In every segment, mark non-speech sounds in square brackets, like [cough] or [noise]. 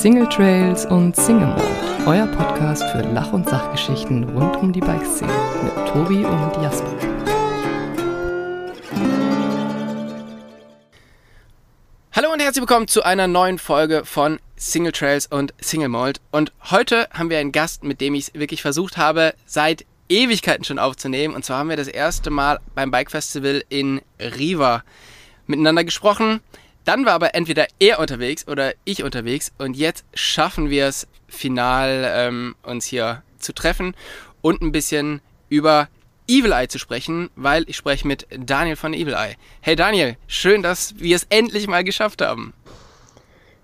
Single Trails und Single Mode, euer Podcast für Lach- und Sachgeschichten rund um die Bikeszene mit Tobi und Jasper. Hallo und herzlich willkommen zu einer neuen Folge von Single Trails und Single Mold. Und heute haben wir einen Gast, mit dem ich es wirklich versucht habe, seit Ewigkeiten schon aufzunehmen. Und zwar haben wir das erste Mal beim Bike Festival in Riva miteinander gesprochen. Dann war aber entweder er unterwegs oder ich unterwegs. Und jetzt schaffen wir es final, ähm, uns hier zu treffen und ein bisschen über Evil Eye zu sprechen, weil ich spreche mit Daniel von Evil Eye. Hey Daniel, schön, dass wir es endlich mal geschafft haben.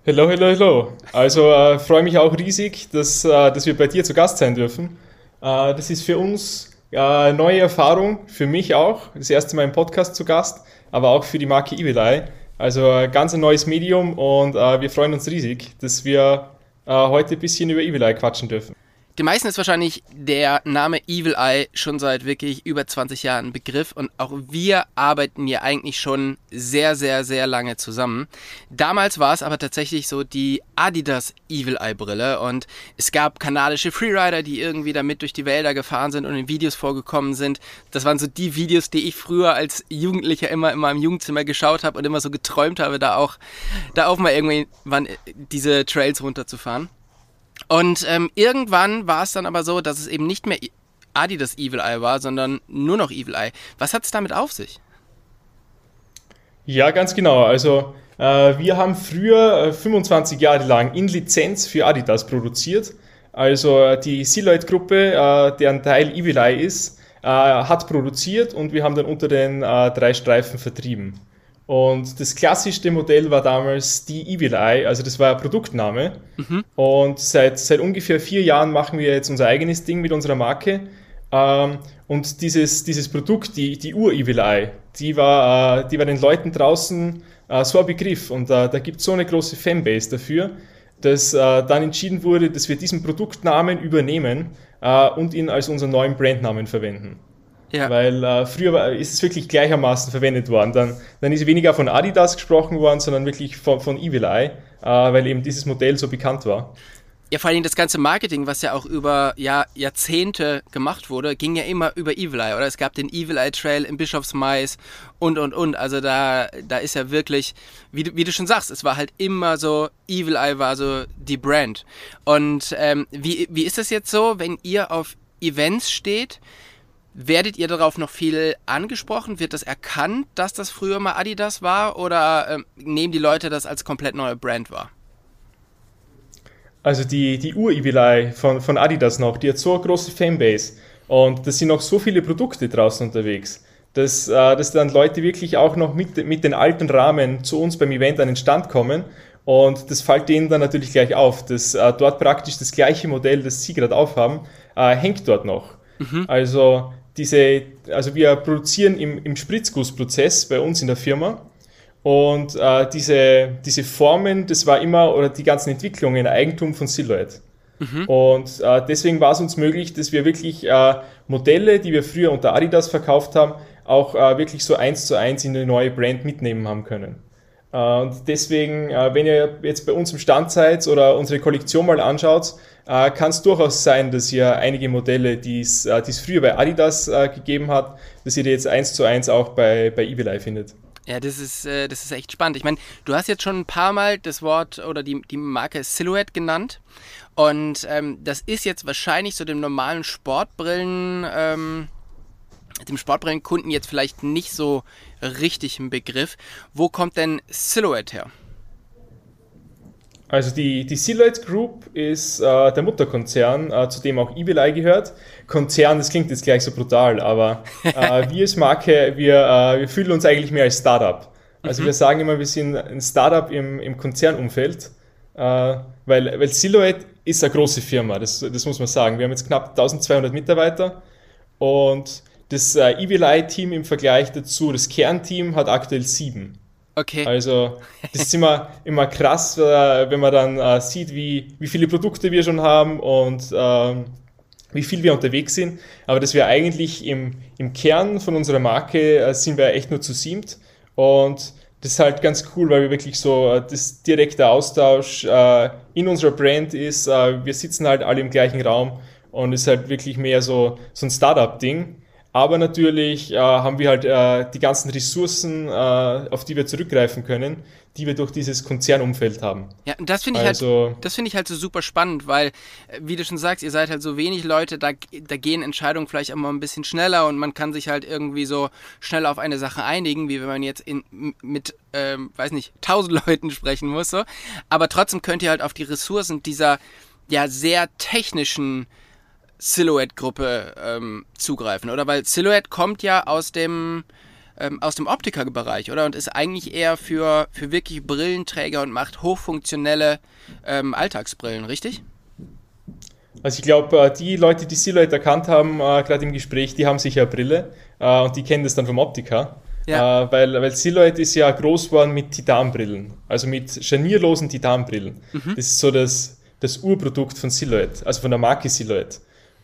Hallo, hallo, hallo. Also äh, freue mich auch riesig, dass, äh, dass wir bei dir zu Gast sein dürfen. Äh, das ist für uns äh, neue Erfahrung, für mich auch. Das erste Mal im Podcast zu Gast, aber auch für die Marke Evil Eye. Also äh, ganz ein neues Medium und äh, wir freuen uns riesig, dass wir heute ein bisschen über Evil Eye quatschen dürfen. Den meisten ist wahrscheinlich der Name Evil Eye schon seit wirklich über 20 Jahren ein Begriff und auch wir arbeiten ja eigentlich schon sehr, sehr, sehr lange zusammen. Damals war es aber tatsächlich so die Adidas Evil Eye Brille und es gab kanadische Freerider, die irgendwie damit durch die Wälder gefahren sind und in Videos vorgekommen sind. Das waren so die Videos, die ich früher als Jugendlicher immer in meinem Jugendzimmer geschaut habe und immer so geträumt habe, da auch, da auch mal irgendwann diese Trails runterzufahren. Und ähm, irgendwann war es dann aber so, dass es eben nicht mehr Adidas Evil Eye war, sondern nur noch Evil Eye. Was hat es damit auf sich? Ja, ganz genau. Also äh, wir haben früher äh, 25 Jahre lang in Lizenz für Adidas produziert. Also äh, die Silhouette-Gruppe, äh, deren Teil Evil Eye ist, äh, hat produziert und wir haben dann unter den äh, drei Streifen vertrieben. Und das klassischste Modell war damals die Evil Eye, also das war ein Produktname. Mhm. Und seit, seit ungefähr vier Jahren machen wir jetzt unser eigenes Ding mit unserer Marke. Ähm, und dieses, dieses Produkt, die, die Ur-Evil Eye, die war, äh, die war den Leuten draußen äh, so ein Begriff. Und äh, da gibt es so eine große Fanbase dafür, dass äh, dann entschieden wurde, dass wir diesen Produktnamen übernehmen und ihn als unseren neuen Brandnamen verwenden. Ja. Weil äh, früher ist es wirklich gleichermaßen verwendet worden. Dann, dann ist weniger von Adidas gesprochen worden, sondern wirklich von, von Evil Eye, äh, weil eben dieses Modell so bekannt war. Ja, vor allem das ganze Marketing, was ja auch über ja, Jahrzehnte gemacht wurde, ging ja immer über Evil Eye, oder? Es gab den Evil Eye Trail im Bischofsmais und, und, und. Also da, da ist ja wirklich, wie du, wie du schon sagst, es war halt immer so, Evil Eye war so die Brand. Und ähm, wie, wie ist das jetzt so, wenn ihr auf Events steht? Werdet ihr darauf noch viel angesprochen? Wird das erkannt, dass das früher mal Adidas war? Oder ähm, nehmen die Leute das als komplett neue Brand wahr? Also die, die Ur-Evilei von, von Adidas noch, die hat so eine große Fanbase. Und da sind noch so viele Produkte draußen unterwegs, dass, äh, dass dann Leute wirklich auch noch mit, mit den alten Rahmen zu uns beim Event an den Stand kommen. Und das fällt denen dann natürlich gleich auf, dass äh, dort praktisch das gleiche Modell, das sie gerade aufhaben, äh, hängt dort noch. Mhm. Also diese, also wir produzieren im, im Spritzgussprozess bei uns in der Firma und äh, diese, diese Formen, das war immer, oder die ganzen Entwicklungen Eigentum von Silhouette. Mhm. Und äh, deswegen war es uns möglich, dass wir wirklich äh, Modelle, die wir früher unter Adidas verkauft haben, auch äh, wirklich so eins zu eins in eine neue Brand mitnehmen haben können. Äh, und deswegen, äh, wenn ihr jetzt bei uns im Stand seid oder unsere Kollektion mal anschaut, äh, kann es durchaus sein, dass ihr einige Modelle, die es früher bei Adidas gegeben hat, dass ihr die jetzt eins zu eins auch bei, bei eBay findet. Ja, das ist, das ist echt spannend. Ich meine, du hast jetzt schon ein paar Mal das Wort oder die, die Marke Silhouette genannt. Und ähm, das ist jetzt wahrscheinlich so dem normalen Sportbrillen, ähm, dem Sportbrillenkunden jetzt vielleicht nicht so richtig ein Begriff. Wo kommt denn Silhouette her? Also die, die Silhouette Group ist äh, der Mutterkonzern, äh, zu dem auch Evileye gehört. Konzern, das klingt jetzt gleich so brutal, aber äh, [laughs] wir als Marke, wir, äh, wir fühlen uns eigentlich mehr als Startup. Also mhm. wir sagen immer, wir sind ein Startup im, im Konzernumfeld, äh, weil, weil Silhouette ist eine große Firma, das, das muss man sagen. Wir haben jetzt knapp 1200 Mitarbeiter und das äh, Evileye-Team im Vergleich dazu, das Kernteam hat aktuell sieben. Okay. Also, [laughs] das ist immer, immer krass, äh, wenn man dann äh, sieht, wie, wie viele Produkte wir schon haben und ähm, wie viel wir unterwegs sind. Aber dass wir eigentlich im, im Kern von unserer Marke äh, sind wir echt nur zu siebt. Und das ist halt ganz cool, weil wir wirklich so äh, das direkte Austausch äh, in unserer Brand ist. Äh, wir sitzen halt alle im gleichen Raum und ist halt wirklich mehr so, so ein Startup-Ding. Aber natürlich äh, haben wir halt äh, die ganzen Ressourcen, äh, auf die wir zurückgreifen können, die wir durch dieses Konzernumfeld haben. Ja, und das finde ich also, halt, das finde ich halt so super spannend, weil, äh, wie du schon sagst, ihr seid halt so wenig Leute, da, da gehen Entscheidungen vielleicht mal ein bisschen schneller und man kann sich halt irgendwie so schnell auf eine Sache einigen, wie wenn man jetzt in, mit, ähm, weiß nicht, [laughs] tausend Leuten sprechen muss, so. Aber trotzdem könnt ihr halt auf die Ressourcen dieser, ja, sehr technischen, Silhouette-Gruppe ähm, zugreifen, oder? Weil Silhouette kommt ja aus dem, ähm, aus dem Optikerbereich, oder? Und ist eigentlich eher für, für wirklich Brillenträger und macht hochfunktionelle ähm, Alltagsbrillen, richtig? Also ich glaube, äh, die Leute, die Silhouette erkannt haben, äh, gerade im Gespräch, die haben sicher eine Brille äh, und die kennen das dann vom Optiker. Ja. Äh, weil, weil Silhouette ist ja groß geworden mit Titanbrillen, also mit scharnierlosen Titanbrillen. Mhm. Das ist so das, das Urprodukt von Silhouette, also von der Marke Silhouette.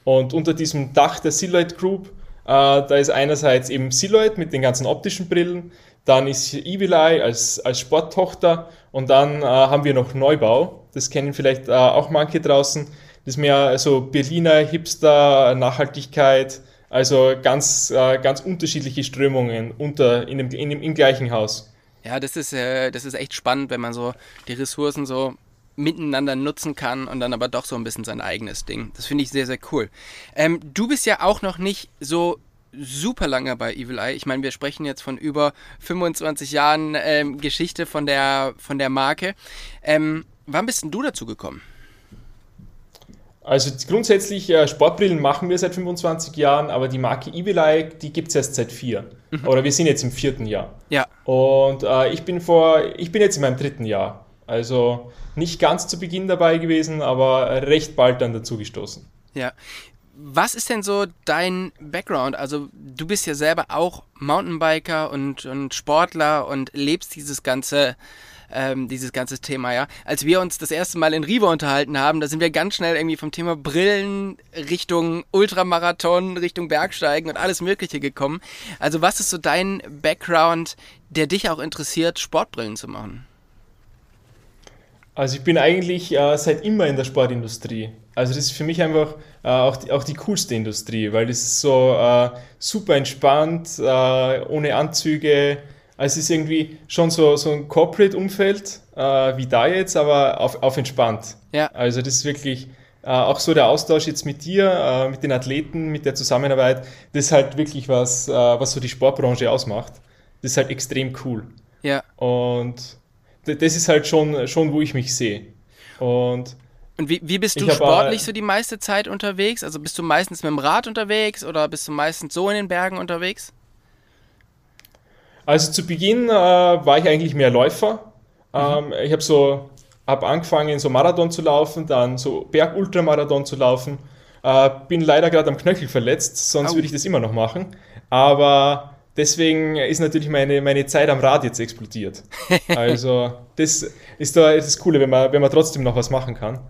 Und unter diesem Dach der Silhouette Group, äh, da ist einerseits eben Silhouette mit den ganzen optischen Brillen, dann ist Evil Eye als, als Sporttochter und dann äh, haben wir noch Neubau. Das kennen vielleicht äh, auch manche draußen. Das ist mehr so Berliner Hipster, Nachhaltigkeit, also ganz, äh, ganz unterschiedliche Strömungen unter, in dem, in dem, im gleichen Haus. Ja, das ist, äh, das ist echt spannend, wenn man so die Ressourcen so miteinander nutzen kann und dann aber doch so ein bisschen sein eigenes Ding. Das finde ich sehr, sehr cool. Ähm, du bist ja auch noch nicht so super lange bei Evil Eye. Ich meine, wir sprechen jetzt von über 25 Jahren ähm, Geschichte von der, von der Marke. Ähm, wann bist denn du dazu gekommen? Also grundsätzlich, äh, Sportbrillen machen wir seit 25 Jahren, aber die Marke Evil Eye, die gibt es erst seit vier. Mhm. Oder wir sind jetzt im vierten Jahr. Ja. Und äh, ich bin vor, ich bin jetzt in meinem dritten Jahr. Also nicht ganz zu Beginn dabei gewesen, aber recht bald dann dazu gestoßen. Ja. Was ist denn so dein Background? Also du bist ja selber auch Mountainbiker und, und Sportler und lebst dieses ganze, ähm, dieses ganze Thema, ja. Als wir uns das erste Mal in Riva unterhalten haben, da sind wir ganz schnell irgendwie vom Thema Brillen Richtung Ultramarathon, Richtung Bergsteigen und alles Mögliche gekommen. Also was ist so dein Background, der dich auch interessiert, Sportbrillen zu machen? Also ich bin eigentlich äh, seit immer in der Sportindustrie. Also das ist für mich einfach äh, auch, die, auch die coolste Industrie, weil das ist so äh, super entspannt, äh, ohne Anzüge. Also es ist irgendwie schon so, so ein Corporate-Umfeld äh, wie da jetzt, aber auf, auf entspannt. Ja. Also das ist wirklich äh, auch so der Austausch jetzt mit dir, mit den Athleten, mit der Zusammenarbeit, das ist halt wirklich was, was so die Sportbranche ausmacht. Das ist halt extrem cool. Ja. Und das ist halt schon, schon wo ich mich sehe. Und, und wie, wie bist du sportlich so die meiste Zeit unterwegs? Also bist du meistens mit dem Rad unterwegs oder bist du meistens so in den Bergen unterwegs? Also zu Beginn äh, war ich eigentlich mehr Läufer. Mhm. Ähm, ich habe so hab angefangen, so Marathon zu laufen, dann so Berg-Ultramarathon zu laufen. Äh, bin leider gerade am Knöchel verletzt, sonst würde ich das immer noch machen. Aber deswegen ist natürlich meine, meine Zeit am Rad jetzt explodiert. [laughs] Also, das ist da das Coole, wenn man, wenn man trotzdem noch was machen kann.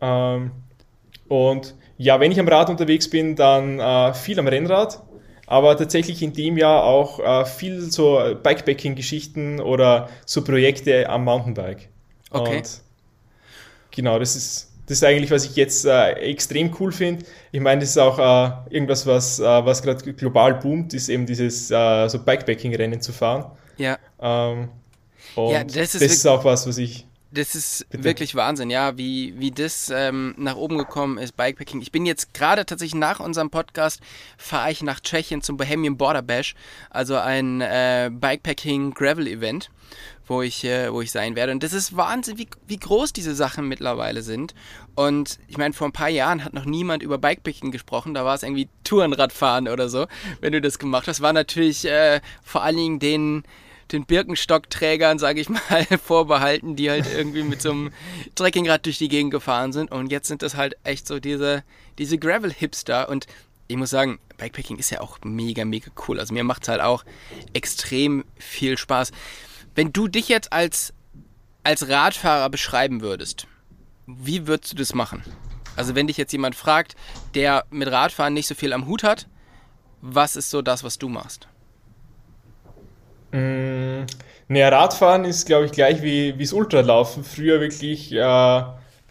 Ähm, und ja, wenn ich am Rad unterwegs bin, dann äh, viel am Rennrad, aber tatsächlich in dem Jahr auch äh, viel so Bikepacking-Geschichten oder so Projekte am Mountainbike. Okay. Und genau, das ist das ist eigentlich, was ich jetzt äh, extrem cool finde. Ich meine, das ist auch äh, irgendwas, was, äh, was gerade global boomt, ist eben dieses äh, so Bikepacking-Rennen zu fahren. Ja. Ähm, und ja, das, ist, das ist, auch was, was ich. Das ist bitte. wirklich Wahnsinn, ja, wie, wie das ähm, nach oben gekommen ist, Bikepacking. Ich bin jetzt gerade tatsächlich nach unserem Podcast, fahre ich nach Tschechien zum Bohemian Border Bash, also ein äh, Bikepacking-Gravel-Event wo ich, äh, wo ich sein werde. Und das ist Wahnsinn, wie, wie groß diese Sachen mittlerweile sind. Und ich meine, vor ein paar Jahren hat noch niemand über Bikepacking gesprochen. Da war es irgendwie Tourenradfahren oder so, wenn du das gemacht hast. War natürlich äh, vor allen Dingen den, den Birkenstockträgern, sage ich mal, [laughs] vorbehalten, die halt irgendwie mit so einem Trekkingrad durch die Gegend gefahren sind. Und jetzt sind das halt echt so diese, diese Gravel-Hipster. Und ich muss sagen, Bikepacking ist ja auch mega, mega cool. Also mir macht es halt auch extrem viel Spaß. Wenn du dich jetzt als, als Radfahrer beschreiben würdest, wie würdest du das machen? Also wenn dich jetzt jemand fragt, der mit Radfahren nicht so viel am Hut hat, was ist so das, was du machst? Mm, Naja, Radfahren ist, glaube ich, gleich wie das Ultralaufen. Früher wirklich äh, äh,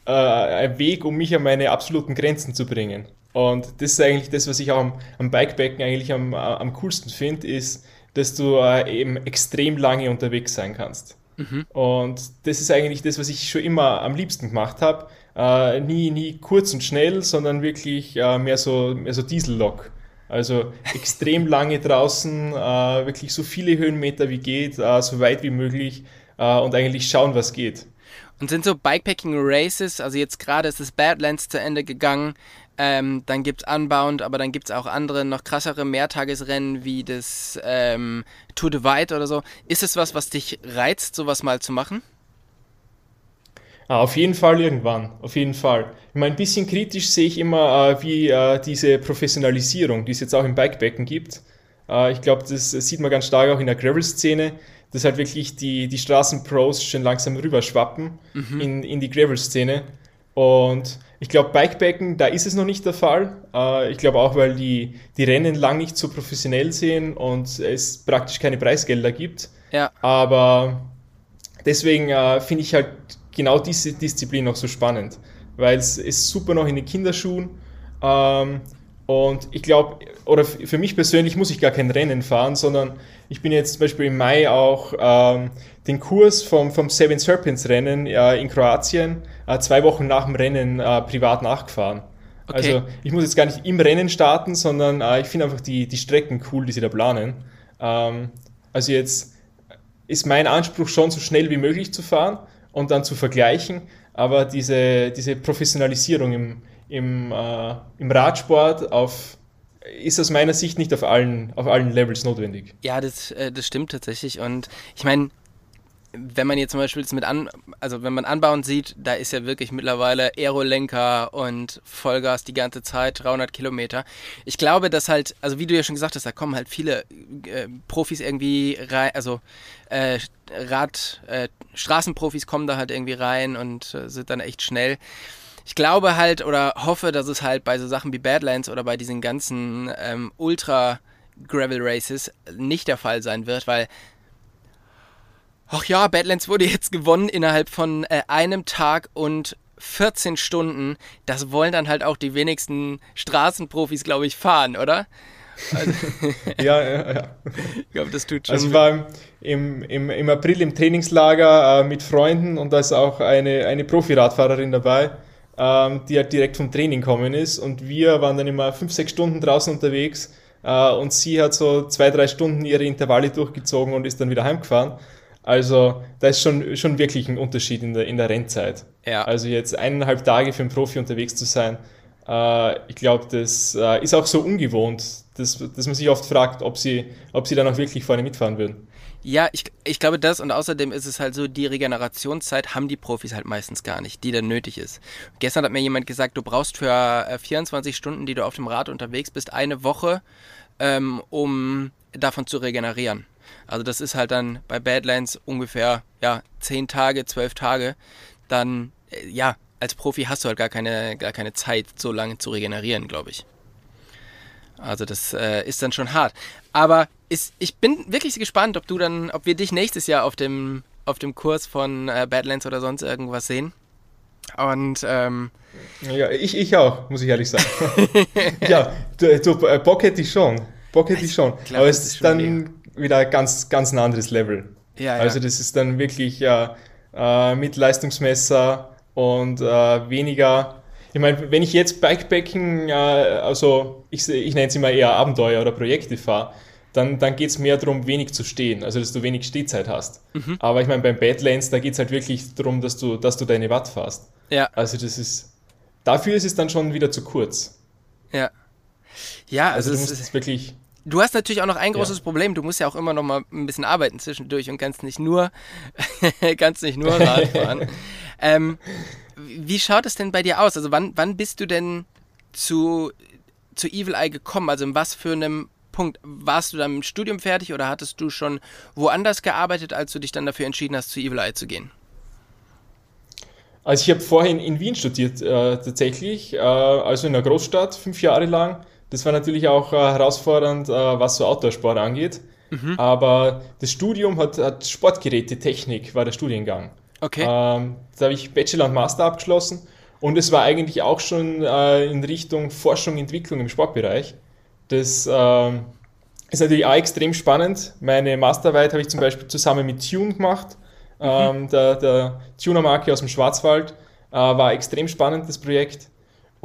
ein Weg, um mich an meine absoluten Grenzen zu bringen. Und das ist eigentlich das, was ich auch am, am Bikepacken eigentlich am, am coolsten finde, ist, dass du äh, eben extrem lange unterwegs sein kannst. Mhm. Und das ist eigentlich das, was ich schon immer am liebsten gemacht habe. Äh, nie, nie kurz und schnell, sondern wirklich äh, mehr so, mehr so Diesellok. Also extrem lange draußen, äh, wirklich so viele Höhenmeter wie geht, äh, so weit wie möglich äh, und eigentlich schauen, was geht. Und sind so Bikepacking Races, also jetzt gerade ist das Badlands zu Ende gegangen, ähm, dann gibt es Unbound, aber dann gibt es auch andere, noch krassere Mehrtagesrennen wie das ähm, Tour de White oder so. Ist es was, was dich reizt, sowas mal zu machen? Ah, auf jeden Fall irgendwann, auf jeden Fall. Ich meine, ein bisschen kritisch sehe ich immer, äh, wie äh, diese Professionalisierung, die es jetzt auch im Bikebecken gibt. Äh, ich glaube, das sieht man ganz stark auch in der Gravel-Szene, dass halt wirklich die, die Straßenpros schon langsam rüberschwappen mhm. in, in die Gravel-Szene. Und ich glaube, Bikepacken, da ist es noch nicht der Fall. Äh, ich glaube auch, weil die, die Rennen lang nicht so professionell sehen und es praktisch keine Preisgelder gibt. Ja. Aber deswegen äh, finde ich halt genau diese Disziplin auch so spannend, weil es ist super noch in den Kinderschuhen. Ähm, und ich glaube, oder für mich persönlich muss ich gar kein Rennen fahren, sondern ich bin jetzt zum Beispiel im Mai auch ähm, den Kurs vom, vom Seven Serpents Rennen äh, in Kroatien äh, zwei Wochen nach dem Rennen äh, privat nachgefahren. Okay. Also ich muss jetzt gar nicht im Rennen starten, sondern äh, ich finde einfach die, die Strecken cool, die sie da planen. Ähm, also jetzt ist mein Anspruch schon so schnell wie möglich zu fahren, und dann zu vergleichen. Aber diese, diese Professionalisierung im, im, äh, im Radsport auf, ist aus meiner Sicht nicht auf allen, auf allen Levels notwendig. Ja, das, äh, das stimmt tatsächlich. Und ich meine, wenn man jetzt zum Beispiel mit an, also wenn man anbauend sieht, da ist ja wirklich mittlerweile Aerolenker und Vollgas die ganze Zeit, 300 Kilometer. Ich glaube, dass halt, also wie du ja schon gesagt hast, da kommen halt viele äh, Profis irgendwie rein, also äh, Rad, äh, Straßenprofis kommen da halt irgendwie rein und äh, sind dann echt schnell. Ich glaube halt oder hoffe, dass es halt bei so Sachen wie Badlands oder bei diesen ganzen ähm, Ultra Gravel Races nicht der Fall sein wird, weil Ach ja, Badlands wurde jetzt gewonnen innerhalb von äh, einem Tag und 14 Stunden. Das wollen dann halt auch die wenigsten Straßenprofis, glaube ich, fahren, oder? Also [laughs] ja, ja, ja. Ich glaube, das tut schon. Also ich war im, im, im April im Trainingslager äh, mit Freunden und da ist auch eine, eine Profi-Radfahrerin dabei, ähm, die halt direkt vom Training gekommen ist. Und wir waren dann immer fünf, sechs Stunden draußen unterwegs äh, und sie hat so zwei, drei Stunden ihre Intervalle durchgezogen und ist dann wieder heimgefahren. Also da ist schon, schon wirklich ein Unterschied in der, in der Rennzeit. Ja. Also jetzt eineinhalb Tage für einen Profi unterwegs zu sein, äh, ich glaube, das äh, ist auch so ungewohnt, dass, dass man sich oft fragt, ob sie, ob sie dann auch wirklich vorne mitfahren würden. Ja, ich, ich glaube das und außerdem ist es halt so, die Regenerationszeit haben die Profis halt meistens gar nicht, die dann nötig ist. Gestern hat mir jemand gesagt, du brauchst für 24 äh, Stunden, die du auf dem Rad unterwegs bist, eine Woche, ähm, um davon zu regenerieren. Also das ist halt dann bei Badlands ungefähr ja, 10 Tage, 12 Tage. Dann, äh, ja, als Profi hast du halt gar keine, gar keine Zeit, so lange zu regenerieren, glaube ich. Also das äh, ist dann schon hart. Aber ist, ich bin wirklich gespannt, ob du dann, ob wir dich nächstes Jahr auf dem, auf dem Kurs von äh, Badlands oder sonst irgendwas sehen. Und ähm, ja, ich, ich auch, muss ich ehrlich sagen. [laughs] ja, du, du, Bock hätte ich schon. Bock hätte ich schon. Glaub, Aber es ist dann mega wieder ganz, ganz ein anderes Level. Ja, also das ist dann wirklich äh, äh, mit Leistungsmesser und äh, weniger. Ich meine, wenn ich jetzt Bikepacking, äh, also ich, ich nenne es immer eher Abenteuer oder Projekte fahre, dann, dann geht es mehr darum, wenig zu stehen, also dass du wenig Stehzeit hast. Mhm. Aber ich meine, beim Badlands, da geht es halt wirklich darum, dass du, dass du deine Watt fährst. Ja. Also das ist, dafür ist es dann schon wieder zu kurz. Ja. Ja, also, also du musst es wirklich Du hast natürlich auch noch ein großes ja. Problem. Du musst ja auch immer noch mal ein bisschen arbeiten zwischendurch und kannst nicht nur, [laughs] kannst nicht nur Rad fahren. [laughs] ähm, wie schaut es denn bei dir aus? Also wann, wann bist du denn zu, zu Evil Eye gekommen? Also in was für einem Punkt? Warst du dann im Studium fertig oder hattest du schon woanders gearbeitet, als du dich dann dafür entschieden hast, zu Evil Eye zu gehen? Also ich habe vorhin in Wien studiert äh, tatsächlich, äh, also in einer Großstadt, fünf Jahre lang das war natürlich auch äh, herausfordernd, äh, was so Outdoor-Sport angeht. Mhm. Aber das Studium hat, hat Sportgerätetechnik, war der Studiengang. Okay. Ähm, da habe ich Bachelor und Master abgeschlossen und es war eigentlich auch schon äh, in Richtung Forschung, und Entwicklung im Sportbereich. Das äh, ist natürlich auch extrem spannend. Meine Masterarbeit habe ich zum Beispiel zusammen mit Tune gemacht, mhm. ähm, der, der Tuner-Marke aus dem Schwarzwald. Äh, war extrem spannend, das Projekt.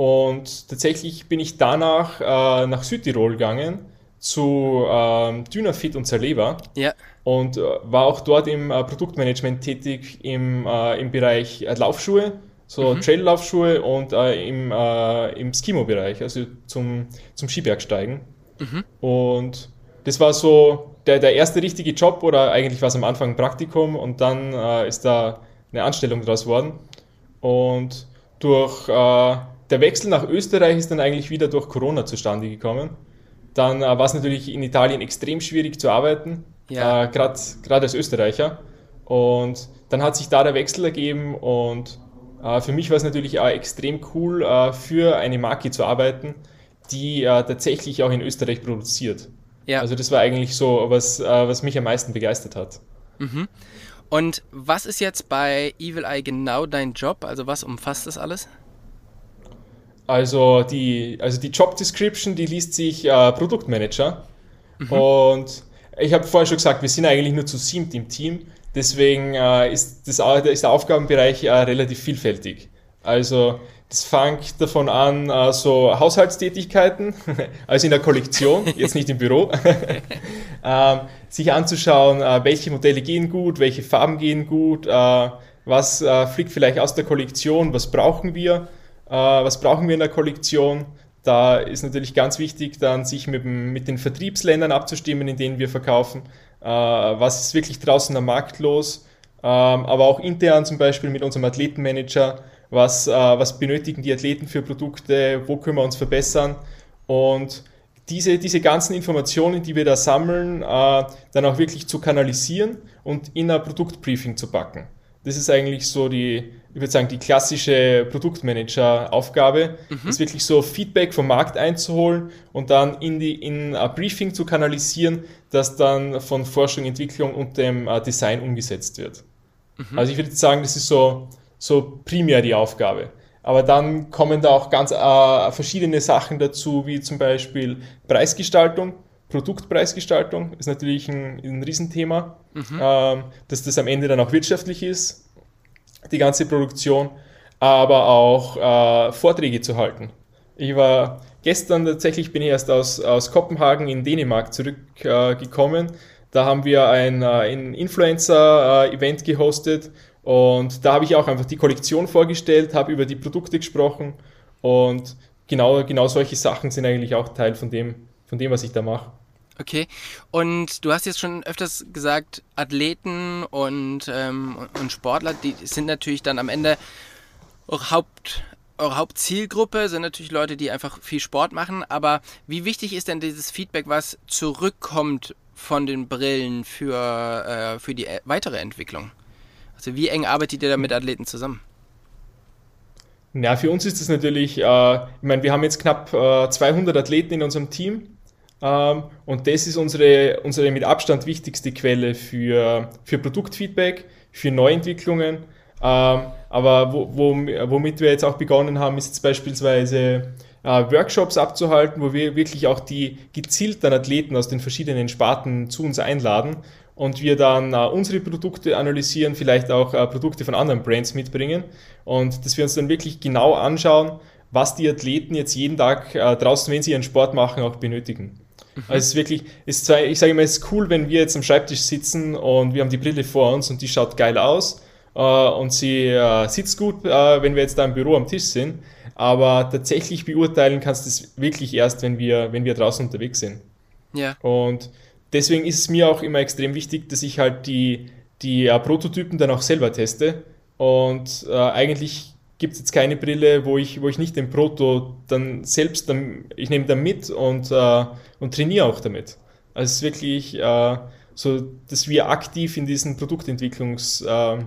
Und tatsächlich bin ich danach äh, nach Südtirol gegangen zu ähm, Dynafit und Zaleva. Ja. Und äh, war auch dort im äh, Produktmanagement tätig im, äh, im Bereich äh, Laufschuhe, so mhm. Traillaufschuhe und äh, im, im Skimo-Bereich, also zum, zum Skibergsteigen. Mhm. Und das war so der, der erste richtige Job oder eigentlich war es am Anfang ein Praktikum und dann ist da eine Anstellung draus worden. Und durch der Wechsel nach Österreich ist dann eigentlich wieder durch Corona zustande gekommen. Dann äh, war es natürlich in Italien extrem schwierig zu arbeiten, ja. äh, gerade als Österreicher. Und dann hat sich da der Wechsel ergeben und äh, für mich war es natürlich auch extrem cool, äh, für eine Marke zu arbeiten, die äh, tatsächlich auch in Österreich produziert. Ja. Also das war eigentlich so, was, äh, was mich am meisten begeistert hat. Mhm. Und was ist jetzt bei Evil Eye genau dein Job? Also was umfasst das alles? Also die, also die Job Description, die liest sich äh, Produktmanager. Mhm. Und ich habe vorher schon gesagt, wir sind eigentlich nur zu siebt im Team. Deswegen äh, ist, das, ist der Aufgabenbereich äh, relativ vielfältig. Also das fängt davon an, äh, so Haushaltstätigkeiten, [laughs] also in der Kollektion, jetzt nicht im Büro, [laughs] ähm, sich anzuschauen, äh, welche Modelle gehen gut, welche Farben gehen gut, äh, was äh, fliegt vielleicht aus der Kollektion, was brauchen wir was brauchen wir in der Kollektion. Da ist natürlich ganz wichtig, dann sich mit, mit den Vertriebsländern abzustimmen, in denen wir verkaufen. Äh, was ist wirklich draußen am Markt los? Ähm, aber auch intern zum Beispiel mit unserem Athletenmanager. Was, äh, was benötigen die Athleten für Produkte? Wo können wir uns verbessern? Und diese, diese ganzen Informationen, die wir da sammeln, dann auch wirklich zu kanalisieren und in ein Produktbriefing zu packen. Das ist eigentlich so die, ich würde sagen, die klassische Produktmanager-Aufgabe, mhm. ist wirklich so Feedback vom Markt einzuholen und dann in, die, in ein Briefing zu kanalisieren, das dann von Forschung, Entwicklung und dem äh, Design umgesetzt wird. Mhm. Also ich würde sagen, das ist so, so primär die Aufgabe. Aber dann kommen da auch ganz äh, verschiedene Sachen dazu, wie zum Beispiel Preisgestaltung. Produktpreisgestaltung ist natürlich ein, ein Riesenthema, mhm. ähm, dass das am Ende dann auch wirtschaftlich ist die ganze Produktion, aber auch äh, Vorträge zu halten. Ich war gestern tatsächlich, bin ich erst aus, aus Kopenhagen in Dänemark zurückgekommen. Äh, da haben wir ein, äh, ein Influencer-Event gehostet und da habe ich auch einfach die Kollektion vorgestellt, habe über die Produkte gesprochen und genau, genau solche Sachen sind eigentlich auch Teil von dem, von dem was ich da mache. Okay. Und du hast jetzt schon öfters gesagt, Athleten und, ähm, und Sportler, die sind natürlich dann am Ende auch Haupt, eure Hauptzielgruppe sind natürlich Leute, die einfach viel Sport machen. Aber wie wichtig ist denn dieses Feedback, was zurückkommt von den Brillen für, äh, für die äh, weitere Entwicklung? Also wie eng arbeitet ihr da mit Athleten zusammen? Ja, für uns ist das natürlich, äh, ich meine, wir haben jetzt knapp äh, 200 Athleten in unserem Team und das ist unsere, unsere mit Abstand wichtigste Quelle für, für Produktfeedback, für Neuentwicklungen. Ähm, aber wo, wo, womit wir jetzt auch begonnen haben, ist jetzt beispielsweise äh, Workshops abzuhalten, wo wir wirklich auch die gezielten Athleten aus den verschiedenen Sparten zu uns einladen und wir dann äh, unsere Produkte analysieren, vielleicht auch äh, Produkte von anderen Brands mitbringen und dass wir uns dann wirklich genau anschauen, was die Athleten jetzt jeden Tag draußen, wenn sie ihren Sport machen, auch benötigen. Mhm. Also es ist wirklich, ist zwar, ich sage immer, es ist cool, wenn wir jetzt am Schreibtisch sitzen und wir haben die Brille vor uns und die schaut geil aus äh, und sie äh, sitzt gut, äh, wenn wir jetzt da im Büro am Tisch sind. Aber tatsächlich beurteilen kannst du es wirklich erst, wenn wir, wenn wir draußen unterwegs sind. Ja. Und deswegen ist es mir auch immer extrem wichtig, dass ich halt die, die äh, Prototypen dann auch selber teste. Und äh, eigentlich gibt es jetzt keine Brille, wo ich, wo ich nicht den Proto dann selbst, dann, ich nehme dann mit und, äh, und trainiere auch damit. Also es ist wirklich äh, so, dass wir aktiv in diesen Produktentwicklungsprozess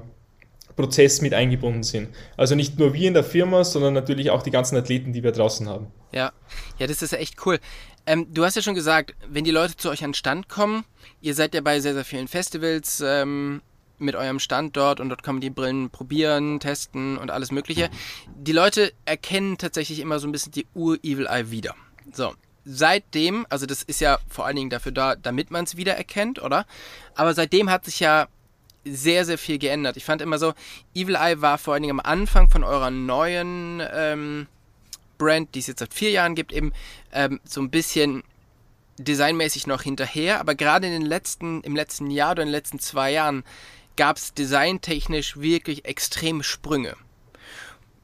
äh, mit eingebunden sind. Also nicht nur wir in der Firma, sondern natürlich auch die ganzen Athleten, die wir draußen haben. Ja, ja, das ist echt cool. Ähm, du hast ja schon gesagt, wenn die Leute zu euch an den Stand kommen, ihr seid ja bei sehr, sehr vielen Festivals ähm, mit eurem Stand dort und dort kann man die Brillen probieren, testen und alles Mögliche. Die Leute erkennen tatsächlich immer so ein bisschen die Ur-Evil Eye wieder. So, seitdem, also das ist ja vor allen Dingen dafür da, damit man es wiedererkennt, oder? Aber seitdem hat sich ja sehr, sehr viel geändert. Ich fand immer so, Evil Eye war vor allen Dingen am Anfang von eurer neuen ähm, Brand, die es jetzt seit vier Jahren gibt, eben ähm, so ein bisschen designmäßig noch hinterher, aber gerade in den letzten, im letzten Jahr oder in den letzten zwei Jahren gab es designtechnisch wirklich extreme Sprünge.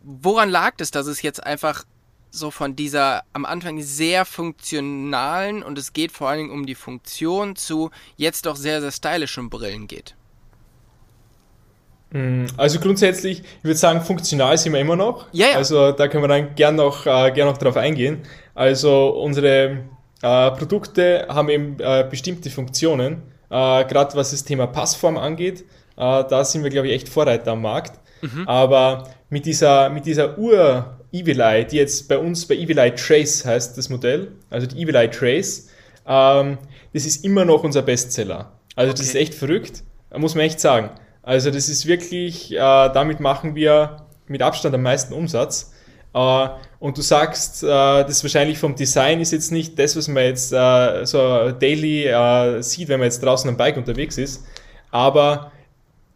Woran lag es, dass es jetzt einfach so von dieser am Anfang sehr funktionalen und es geht vor allen Dingen um die Funktion zu jetzt doch sehr, sehr stylischen Brillen geht? Mm, also grundsätzlich, ich würde sagen, funktional sind wir immer noch. Ja, ja. Also da können wir dann gern noch, äh, gern noch drauf eingehen. Also unsere äh, Produkte haben eben äh, bestimmte Funktionen, äh, gerade was das Thema Passform angeht. Äh, da sind wir, glaube ich, echt Vorreiter am Markt. Mhm. Aber mit dieser, mit dieser Ur- Evil Eye, die jetzt bei uns bei Evil Eye Trace heißt das Modell, also die Evil Eye Trace, ähm, das ist immer noch unser Bestseller. Also okay. das ist echt verrückt, muss man echt sagen. Also das ist wirklich, äh, damit machen wir mit Abstand am meisten Umsatz. Äh, und du sagst, äh, das wahrscheinlich vom Design ist jetzt nicht das, was man jetzt äh, so daily äh, sieht, wenn man jetzt draußen am Bike unterwegs ist. Aber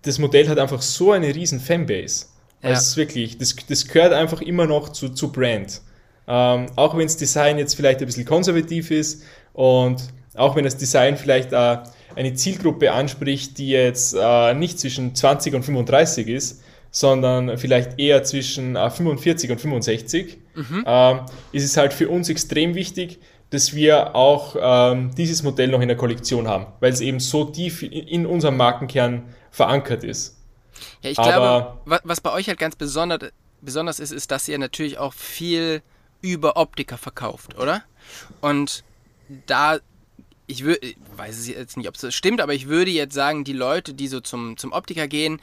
das Modell hat einfach so eine riesen Fanbase. Ja. Also ist wirklich, das, das gehört einfach immer noch zu, zu Brand. Ähm, auch wenn das Design jetzt vielleicht ein bisschen konservativ ist und auch wenn das Design vielleicht äh, eine Zielgruppe anspricht, die jetzt äh, nicht zwischen 20 und 35 ist, sondern vielleicht eher zwischen äh, 45 und 65, mhm. ähm, ist es halt für uns extrem wichtig, dass wir auch ähm, dieses Modell noch in der Kollektion haben, weil es eben so tief in unserem Markenkern verankert ist. Ja, ich Aber glaube, was bei euch halt ganz besonders, besonders ist, ist, dass ihr natürlich auch viel über Optiker verkauft, oder? Und da ich würde, weiß es jetzt nicht, ob es stimmt, aber ich würde jetzt sagen, die Leute, die so zum, zum Optiker gehen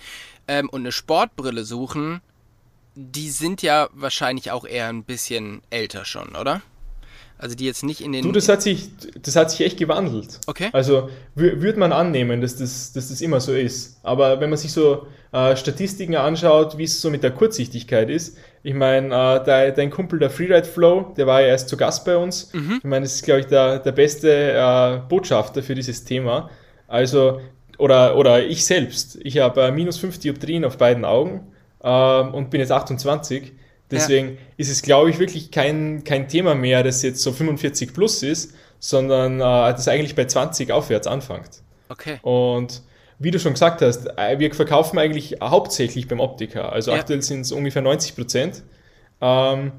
ähm, und eine Sportbrille suchen, die sind ja wahrscheinlich auch eher ein bisschen älter schon, oder? Also die jetzt nicht in den. Du, das hat sich, das hat sich echt gewandelt. Okay. Also würde man annehmen, dass das, dass das immer so ist. Aber wenn man sich so äh, Statistiken anschaut, wie es so mit der Kurzsichtigkeit ist, ich meine, äh, dein, Kumpel der Freeride Flow, der war ja erst zu Gast bei uns. Mhm. Ich meine, das ist, glaube ich, der, der beste äh, Botschafter für dieses Thema. Also, oder, oder ich selbst. Ich habe äh, minus 5 Dioptrien auf beiden Augen ähm, und bin jetzt 28. Deswegen ja. ist es, glaube ich, wirklich kein, kein Thema mehr, das jetzt so 45 plus ist, sondern äh, das eigentlich bei 20 aufwärts anfängt. Okay. Und wie du schon gesagt hast, äh, wir verkaufen eigentlich hauptsächlich beim Optiker. Also ja. aktuell sind es ungefähr 90 Prozent. Ähm,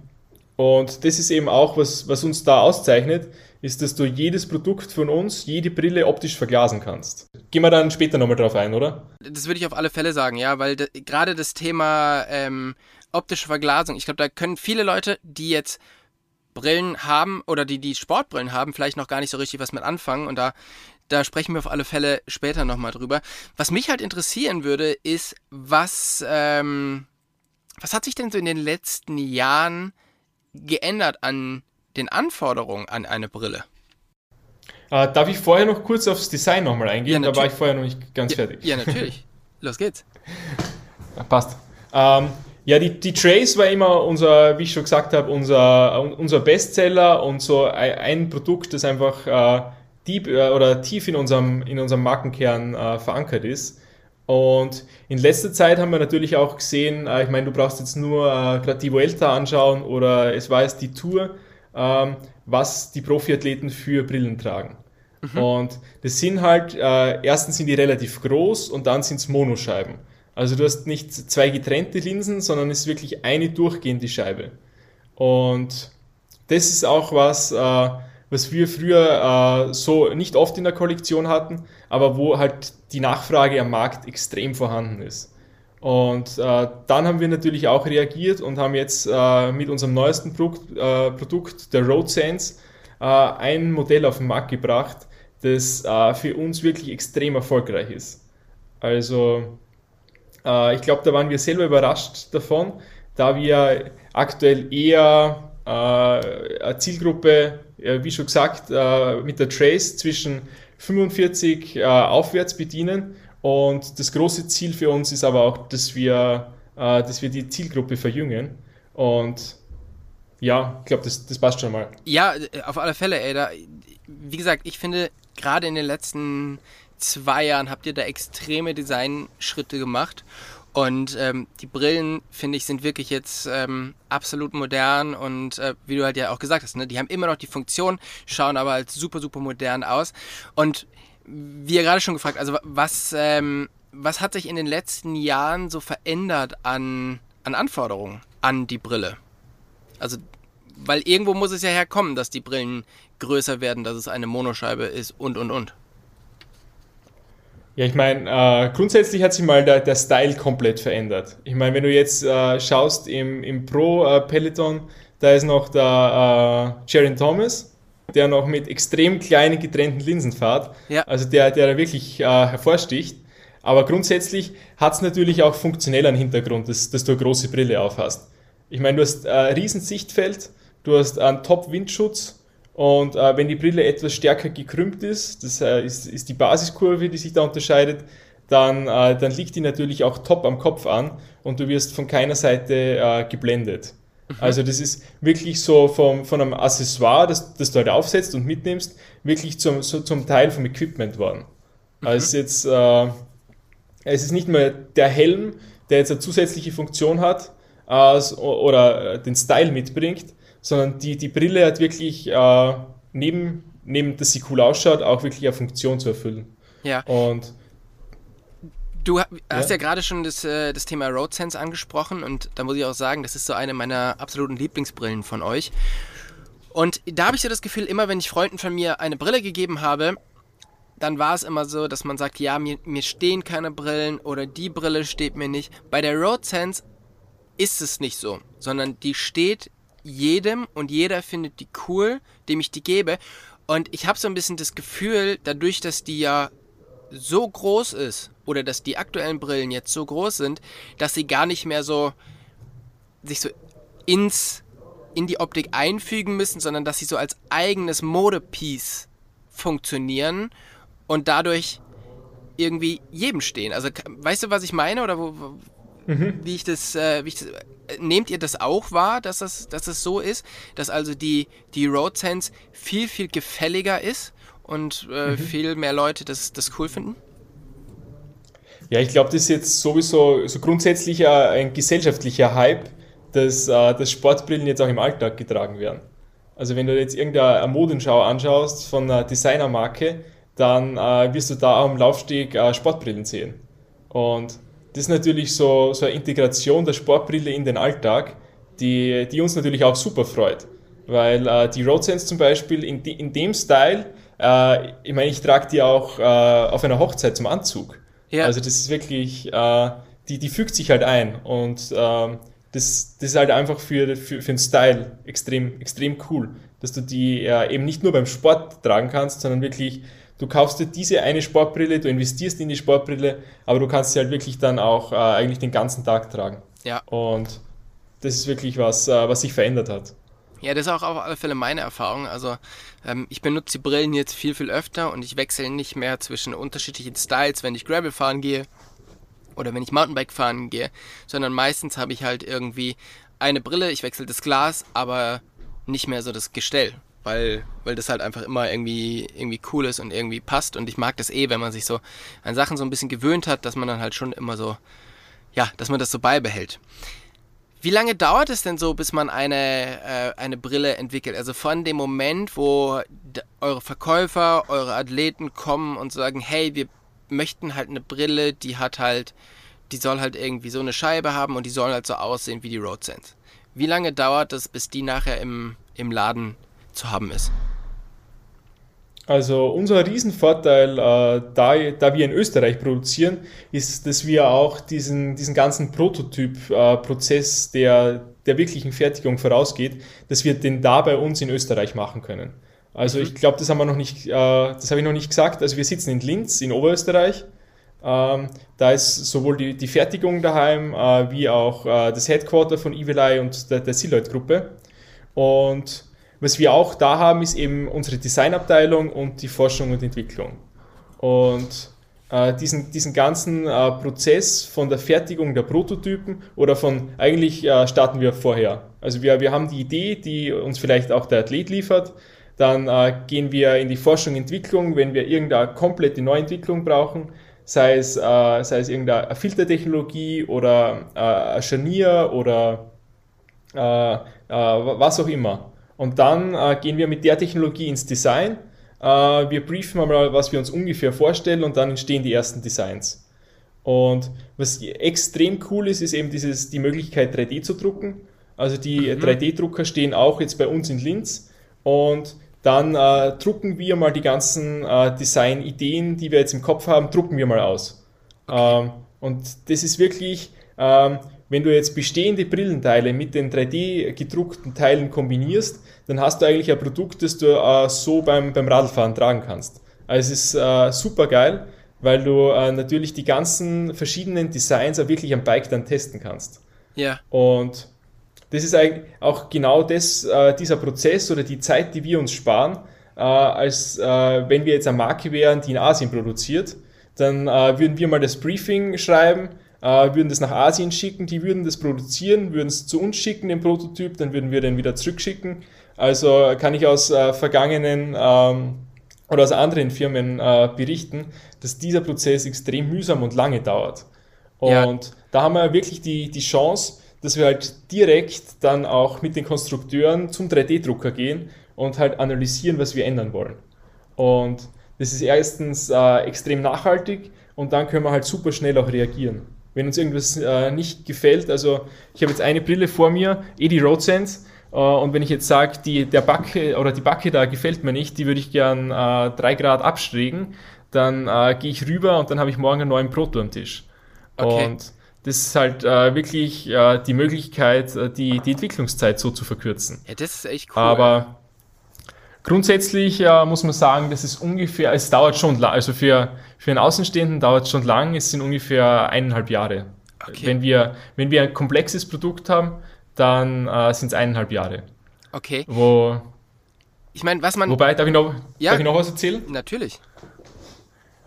und das ist eben auch, was, was uns da auszeichnet, ist, dass du jedes Produkt von uns, jede Brille optisch verglasen kannst. Gehen wir dann später nochmal drauf ein, oder? Das würde ich auf alle Fälle sagen, ja, weil gerade das Thema ähm, optische Verglasung. Ich glaube, da können viele Leute, die jetzt Brillen haben oder die die Sportbrillen haben, vielleicht noch gar nicht so richtig was mit anfangen. Und da, da sprechen wir auf alle Fälle später nochmal drüber. Was mich halt interessieren würde, ist, was, ähm, was hat sich denn so in den letzten Jahren geändert an den Anforderungen an eine Brille? Äh, darf ich vorher noch kurz aufs Design nochmal eingehen? Ja, da war ich vorher noch nicht ganz ja, fertig. Ja, natürlich. Los geht's. [laughs] Passt. Ähm, ja, die, die Trace war immer unser, wie ich schon gesagt habe, unser, unser Bestseller und so ein, Produkt, das einfach äh, deep äh, oder tief in unserem, in unserem Markenkern äh, verankert ist. Und in letzter Zeit haben wir natürlich auch gesehen, äh, ich meine, du brauchst jetzt nur äh, gerade die Vuelta anschauen oder es war jetzt die Tour, ähm, was die Profiathleten für Brillen tragen. Mhm. Und das sind halt, äh, erstens sind die relativ groß und dann sind es Monoscheiben. Also du hast nicht zwei getrennte Linsen, sondern es ist wirklich eine durchgehende Scheibe. Und das ist auch was, äh, was wir früher äh, so nicht oft in der Kollektion hatten, aber wo halt die Nachfrage am Markt extrem vorhanden ist. Und äh, dann haben wir natürlich auch reagiert und haben jetzt äh, mit unserem neuesten Produkt, äh, Produkt der Road Sense, äh, ein Modell auf den Markt gebracht, das für uns wirklich extrem erfolgreich ist. Also äh, ich glaube, da waren wir selber überrascht davon, da wir aktuell eher äh, eine Zielgruppe äh, wie schon gesagt, äh, mit der Trace zwischen 45 äh, aufwärts bedienen. Und das große Ziel für uns ist aber auch, dass wir, äh, dass wir die Zielgruppe verjüngen. Und ja, ich glaube, das, das passt schon mal. Ja, auf alle Fälle, ey. Da, wie gesagt, ich finde, gerade in den letzten zwei Jahren habt ihr da extreme Designschritte gemacht. Und ähm, die Brillen, finde ich, sind wirklich jetzt ähm, absolut modern und äh, wie du halt ja auch gesagt hast, ne, die haben immer noch die Funktion, schauen aber als super, super modern aus. Und wie ihr gerade schon gefragt, also was, ähm, was hat sich in den letzten Jahren so verändert an, an Anforderungen an die Brille? Also, weil irgendwo muss es ja herkommen, dass die Brillen größer werden, dass es eine Monoscheibe ist und und und. Ja, ich meine, äh, grundsätzlich hat sich mal der, der Style komplett verändert. Ich meine, wenn du jetzt äh, schaust im, im Pro-Peloton, äh, da ist noch der äh, Jaron Thomas, der noch mit extrem kleinen getrennten Linsen fährt. Ja. Also der, der wirklich äh, hervorsticht. Aber grundsätzlich hat es natürlich auch funktionell einen Hintergrund, dass, dass du eine große Brille aufhast. Ich meine, du hast ein riesen Sichtfeld, du hast einen Top-Windschutz, und äh, wenn die Brille etwas stärker gekrümmt ist, das äh, ist, ist die Basiskurve, die sich da unterscheidet, dann, äh, dann liegt die natürlich auch top am Kopf an und du wirst von keiner Seite äh, geblendet. Mhm. Also das ist wirklich so vom, von einem Accessoire, das, das du halt aufsetzt und mitnimmst, wirklich zum, so zum Teil vom Equipment worden. Mhm. Also jetzt, äh, es ist nicht mehr der Helm, der jetzt eine zusätzliche Funktion hat äh, oder den Style mitbringt, sondern die, die Brille hat wirklich äh, neben, neben, dass sie cool ausschaut, auch wirklich eine Funktion zu erfüllen. Ja. Und Du hast ja, ja gerade schon das, äh, das Thema RoadSense angesprochen und da muss ich auch sagen, das ist so eine meiner absoluten Lieblingsbrillen von euch. Und da habe ich so das Gefühl, immer wenn ich Freunden von mir eine Brille gegeben habe, dann war es immer so, dass man sagt, ja, mir, mir stehen keine Brillen oder die Brille steht mir nicht. Bei der RoadSense ist es nicht so, sondern die steht jedem und jeder findet die cool, dem ich die gebe. Und ich habe so ein bisschen das Gefühl, dadurch, dass die ja so groß ist oder dass die aktuellen Brillen jetzt so groß sind, dass sie gar nicht mehr so sich so ins in die Optik einfügen müssen, sondern dass sie so als eigenes Modepiece funktionieren und dadurch irgendwie jedem stehen. Also weißt du, was ich meine oder wo, mhm. wie ich das, äh, wie ich das, nehmt ihr das auch wahr, dass das, dass das so ist, dass also die, die Road Sense viel, viel gefälliger ist und äh, mhm. viel mehr Leute das, das cool finden? Ja, ich glaube, das ist jetzt sowieso so grundsätzlich ein gesellschaftlicher Hype, dass, äh, dass Sportbrillen jetzt auch im Alltag getragen werden. Also wenn du jetzt irgendeine Modenschau anschaust von einer Designermarke, dann äh, wirst du da am Laufsteg äh, Sportbrillen sehen. Und das ist natürlich so, so eine Integration der Sportbrille in den Alltag, die, die uns natürlich auch super freut. Weil äh, die RoadSense zum Beispiel in, de, in dem Style, äh, ich meine, ich trage die auch äh, auf einer Hochzeit zum Anzug. Ja. Also das ist wirklich, äh, die, die fügt sich halt ein und ähm, das, das ist halt einfach für, für, für den Style extrem, extrem cool, dass du die äh, eben nicht nur beim Sport tragen kannst, sondern wirklich du kaufst dir diese eine Sportbrille, du investierst in die Sportbrille, aber du kannst sie halt wirklich dann auch äh, eigentlich den ganzen Tag tragen. Ja. Und das ist wirklich was, äh, was sich verändert hat. Ja, das ist auch auf alle Fälle meine Erfahrung. Also ähm, ich benutze die Brillen jetzt viel, viel öfter und ich wechsle nicht mehr zwischen unterschiedlichen Styles, wenn ich Gravel fahren gehe oder wenn ich Mountainbike fahren gehe, sondern meistens habe ich halt irgendwie eine Brille, ich wechsle das Glas, aber nicht mehr so das Gestell weil, weil das halt einfach immer irgendwie, irgendwie cool ist und irgendwie passt. Und ich mag das eh, wenn man sich so an Sachen so ein bisschen gewöhnt hat, dass man dann halt schon immer so, ja, dass man das so beibehält. Wie lange dauert es denn so, bis man eine, äh, eine Brille entwickelt? Also von dem Moment, wo eure Verkäufer, eure Athleten kommen und sagen, hey, wir möchten halt eine Brille, die hat halt, die soll halt irgendwie so eine Scheibe haben und die soll halt so aussehen wie die RoadSense. Wie lange dauert es, bis die nachher im, im Laden zu haben ist? Also unser Riesenvorteil, äh, da, da wir in Österreich produzieren, ist, dass wir auch diesen, diesen ganzen Prototyp-Prozess, äh, der der wirklichen Fertigung vorausgeht, dass wir den da bei uns in Österreich machen können. Also mhm. ich glaube, das haben wir noch nicht, äh, das habe ich noch nicht gesagt. Also wir sitzen in Linz in Oberösterreich. Ähm, da ist sowohl die, die Fertigung daheim äh, wie auch äh, das Headquarter von Evil Eye und der, der Siloid-Gruppe. Und was wir auch da haben, ist eben unsere Designabteilung und die Forschung und Entwicklung. Und äh, diesen, diesen ganzen äh, Prozess von der Fertigung der Prototypen oder von, eigentlich äh, starten wir vorher. Also wir, wir haben die Idee, die uns vielleicht auch der Athlet liefert. Dann äh, gehen wir in die Forschung Entwicklung, wenn wir irgendeine komplette Neuentwicklung brauchen, sei es, äh, sei es irgendeine Filtertechnologie oder äh, ein Scharnier oder was auch immer. Und dann gehen wir mit der Technologie ins Design äh, wir briefen mal, was wir uns ungefähr vorstellen und dann entstehen die ersten Designs. Und was extrem cool ist, ist eben dieses, die Möglichkeit 3D zu drucken. Also die mhm. 3D-Drucker stehen auch jetzt bei uns in Linz und dann äh, drucken wir mal die ganzen äh, Design-Ideen, die wir jetzt im Kopf haben, drucken wir mal aus. Okay. Ähm, und das ist wirklich, ähm, wenn du jetzt bestehende Brillenteile mit den 3D gedruckten Teilen kombinierst, dann hast du eigentlich ein Produkt, das du äh, so beim, beim Radfahren tragen kannst. Also es ist äh, super geil, weil du äh, natürlich die ganzen verschiedenen Designs auch wirklich am Bike dann testen kannst. Ja. Und das ist eigentlich auch genau das, äh, dieser Prozess oder die Zeit, die wir uns sparen, äh, als äh, wenn wir jetzt eine Marke wären, die in Asien produziert, dann würden wir mal das Briefing schreiben, würden das nach Asien schicken, die würden das produzieren, würden es zu uns schicken, den Prototyp, dann würden wir den wieder zurückschicken also kann ich aus äh, vergangenen ähm, oder aus anderen Firmen äh, berichten, dass dieser Prozess extrem mühsam und lange dauert. Und ja. da haben wir wirklich die, die Chance, dass wir halt direkt dann auch mit den Konstrukteuren zum 3D-Drucker gehen und halt analysieren, was wir ändern wollen. Und das ist erstens äh, extrem nachhaltig und dann können wir halt super schnell auch reagieren. Wenn uns irgendwas äh, nicht gefällt, also ich habe jetzt eine Brille vor mir, Edi Roadsense, äh, und wenn ich jetzt sage, die, der Backe oder die Backe da gefällt mir nicht, die würde ich gern äh, drei Grad abschrägen, dann äh, gehe ich rüber und dann habe ich morgen einen neuen Proto am Tisch. Okay. Und das ist halt äh, wirklich äh, die Möglichkeit, äh, die, die Entwicklungszeit so zu verkürzen. Ja, das ist echt cool. Aber grundsätzlich äh, muss man sagen, das ist ungefähr, es dauert schon, lang, also für, für einen Außenstehenden dauert es schon lang, es sind ungefähr eineinhalb Jahre. Okay. Wenn, wir, wenn wir ein komplexes Produkt haben, dann äh, sind es eineinhalb Jahre. Okay. Wo. Ich meine, was man. Wobei, darf ich noch, ja, darf ich noch was erzählen? Natürlich.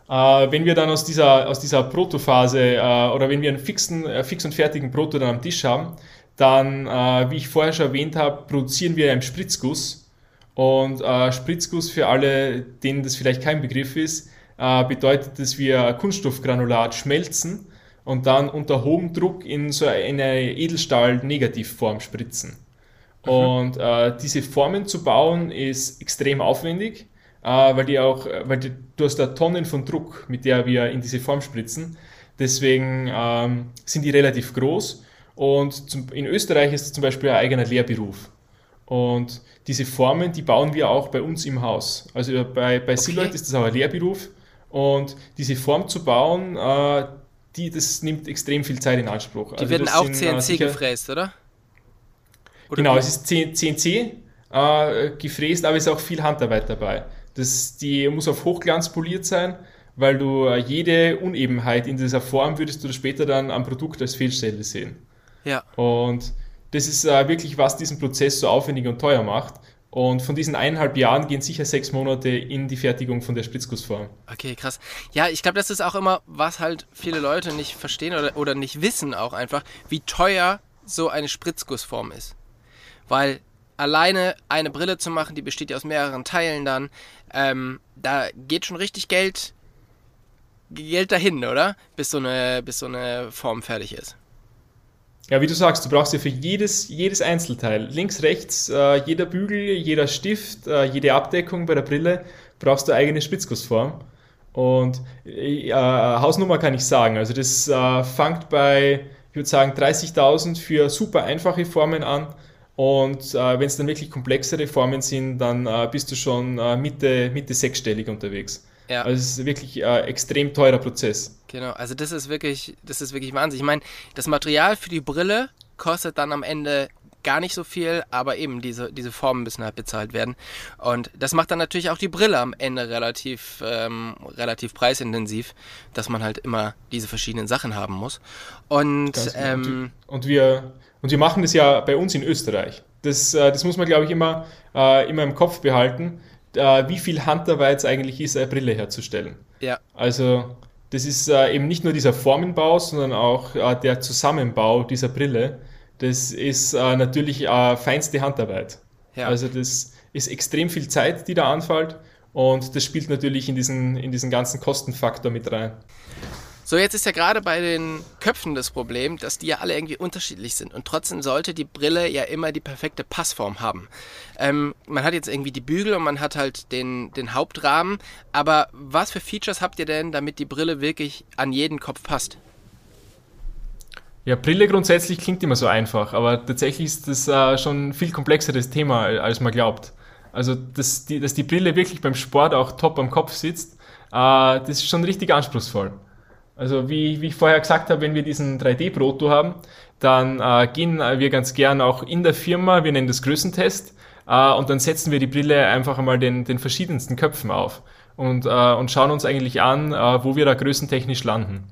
Äh, wenn wir dann aus dieser, aus dieser Protophase äh, oder wenn wir einen fixen, äh, fix und fertigen Proto dann am Tisch haben, dann, äh, wie ich vorher schon erwähnt habe, produzieren wir einen Spritzguss. Und äh, Spritzguss für alle, denen das vielleicht kein Begriff ist, äh, bedeutet, dass wir Kunststoffgranulat schmelzen und dann unter hohem Druck in so eine Edelstahl-Negativform spritzen. Mhm. Und äh, diese Formen zu bauen ist extrem aufwendig, äh, weil die auch, weil die, du hast da Tonnen von Druck, mit der wir in diese Form spritzen. Deswegen ähm, sind die relativ groß. Und zum, in Österreich ist es zum Beispiel ein eigener Lehrberuf. Und diese Formen, die bauen wir auch bei uns im Haus. Also bei, bei okay. Siloid ist das auch ein Lehrberuf. Und diese Form zu bauen, äh, die, das nimmt extrem viel Zeit in Anspruch. Die also werden auch sind, CNC sicher, gefräst, oder? oder genau, es ist CNC äh, gefräst, aber es ist auch viel Handarbeit dabei. Das, die muss auf Hochglanz poliert sein, weil du äh, jede Unebenheit in dieser Form würdest du später dann am Produkt als Fehlstelle sehen. Ja. Und das ist äh, wirklich, was diesen Prozess so aufwendig und teuer macht. Und von diesen eineinhalb Jahren gehen sicher sechs Monate in die Fertigung von der Spritzgussform. Okay, krass. Ja, ich glaube, das ist auch immer, was halt viele Leute nicht verstehen oder, oder nicht wissen auch einfach, wie teuer so eine Spritzgussform ist. Weil alleine eine Brille zu machen, die besteht ja aus mehreren Teilen dann, ähm, da geht schon richtig Geld, Geld dahin, oder? Bis so eine, bis so eine Form fertig ist. Ja, wie du sagst, du brauchst ja für jedes, jedes Einzelteil, links, rechts, äh, jeder Bügel, jeder Stift, äh, jede Abdeckung bei der Brille, brauchst du eigene Spritzgussform. Und äh, Hausnummer kann ich sagen, also das äh, fängt bei, ich würde sagen, 30.000 für super einfache Formen an. Und äh, wenn es dann wirklich komplexere Formen sind, dann äh, bist du schon Mitte, Mitte sechsstellig unterwegs. Ja. Also es ist wirklich ein äh, extrem teurer Prozess. Genau, also das ist wirklich, das ist wirklich Wahnsinn. Ich meine, das Material für die Brille kostet dann am Ende gar nicht so viel, aber eben diese, diese Formen müssen halt bezahlt werden. Und das macht dann natürlich auch die Brille am Ende relativ, ähm, relativ preisintensiv, dass man halt immer diese verschiedenen Sachen haben muss. Und, ähm, und, und, wir, und wir machen das ja bei uns in Österreich. Das, äh, das muss man, glaube ich, immer, äh, immer im Kopf behalten, äh, wie viel Handarbeit es eigentlich ist, eine Brille herzustellen. Ja. Also das ist äh, eben nicht nur dieser Formenbau, sondern auch äh, der Zusammenbau dieser Brille. Das ist natürlich feinste Handarbeit. Ja. Also das ist extrem viel Zeit, die da anfällt und das spielt natürlich in diesen, in diesen ganzen Kostenfaktor mit rein. So, jetzt ist ja gerade bei den Köpfen das Problem, dass die ja alle irgendwie unterschiedlich sind. Und trotzdem sollte die Brille ja immer die perfekte Passform haben. Ähm, man hat jetzt irgendwie die Bügel und man hat halt den, den Hauptrahmen. Aber was für Features habt ihr denn, damit die Brille wirklich an jeden Kopf passt? Ja, Brille grundsätzlich klingt immer so einfach, aber tatsächlich ist das äh, schon ein viel komplexeres Thema, als man glaubt. Also, dass die, dass die Brille wirklich beim Sport auch top am Kopf sitzt, äh, das ist schon richtig anspruchsvoll. Also wie, wie ich vorher gesagt habe, wenn wir diesen 3D-Proto haben, dann äh, gehen wir ganz gern auch in der Firma, wir nennen das Größentest, äh, und dann setzen wir die Brille einfach einmal den, den verschiedensten Köpfen auf und, äh, und schauen uns eigentlich an, äh, wo wir da größentechnisch landen.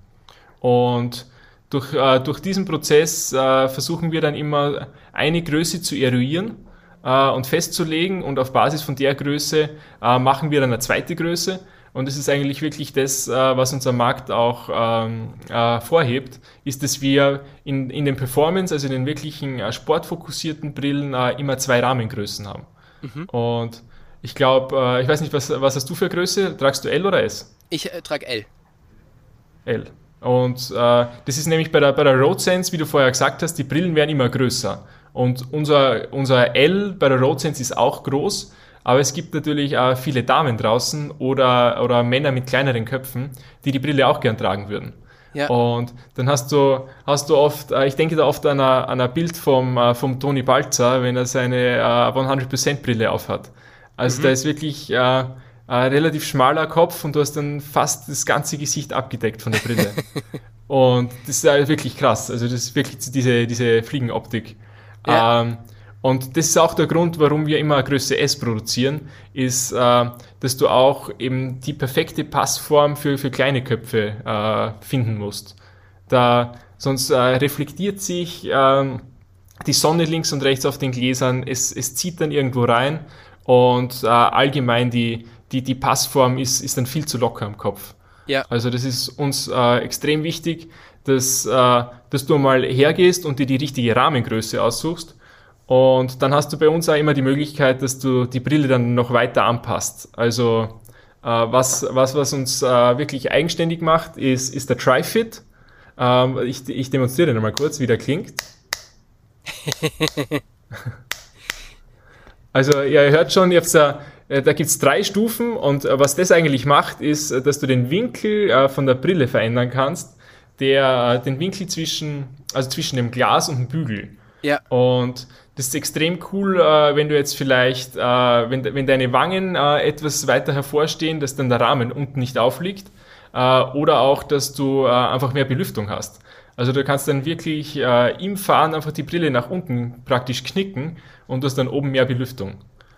Und durch, äh, durch diesen Prozess äh, versuchen wir dann immer eine Größe zu eruieren äh, und festzulegen und auf Basis von der Größe äh, machen wir dann eine zweite Größe und es ist eigentlich wirklich das, äh, was unser Markt auch ähm, äh, vorhebt, ist, dass wir in, in den Performance, also in den wirklichen äh, sportfokussierten Brillen, äh, immer zwei Rahmengrößen haben. Mhm. Und ich glaube, äh, ich weiß nicht, was, was hast du für Größe? Tragst du L oder S? Ich äh, trage L. L. Und das ist nämlich bei der, bei der RoadSense, wie du vorher gesagt hast, die Brillen werden immer größer. Und unser, unser L bei der RoadSense ist auch groß, aber es gibt natürlich auch viele Damen draußen oder, oder Männer mit kleineren Köpfen, die die Brille auch gern tragen würden. Ja. Und dann hast du, hast du oft, äh, ich denke da oft an ein, an ein Bild vom, äh, vom Toni Balzer, wenn er seine 100% äh, Brille aufhat. Also mhm. da ist wirklich äh, ein relativ schmaler Kopf und du hast dann fast das ganze Gesicht abgedeckt von der Brille. [laughs] und das ist wirklich krass. Also das ist wirklich diese, diese Fliegenoptik. Ja. Ähm, und das ist auch der Grund, warum wir immer Größe S produzieren, ist, äh, dass du auch eben die perfekte Passform für, für kleine Köpfe äh, finden musst. Da, sonst äh, reflektiert sich äh, die Sonne links und rechts auf den Gläsern, es, es zieht dann irgendwo rein und äh, allgemein die, die, die Passform ist, ist dann viel zu locker am Kopf. Ja. Also das ist uns äh, extrem wichtig, dass, äh, dass du mal hergehst und dir die richtige Rahmengröße aussuchst und dann hast du bei uns auch immer die Möglichkeit, dass du die Brille dann noch weiter anpasst. Also äh, was, was, was uns äh, wirklich eigenständig macht, ist, ist der Tri-Fit. Ähm, ich, ich demonstriere nochmal kurz, wie der klingt. [laughs] also ihr hört schon, ihr da, äh, da gibt es drei Stufen und äh, was das eigentlich macht, ist, äh, dass du den Winkel äh, von der Brille verändern kannst, der den Winkel zwischen, also zwischen dem Glas und dem Bügel. Ja. Und das ist extrem cool, äh, wenn du jetzt vielleicht, äh, wenn, wenn deine Wangen äh, etwas weiter hervorstehen, dass dann der Rahmen unten nicht aufliegt. Oder auch, dass du einfach mehr Belüftung hast. Also du kannst dann wirklich im Fahren einfach die Brille nach unten praktisch knicken und du hast dann oben mehr Belüftung.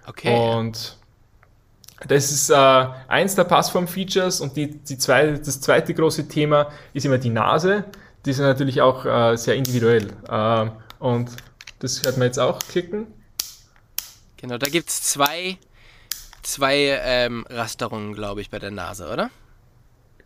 Okay. Und das ist eins der Passform-Features und die, die zwei, das zweite große Thema ist immer die Nase. Die ist natürlich auch sehr individuell. Äh, und das hört man jetzt auch klicken. Genau, da gibt es zwei, zwei ähm, Rasterungen, glaube ich, bei der Nase, oder?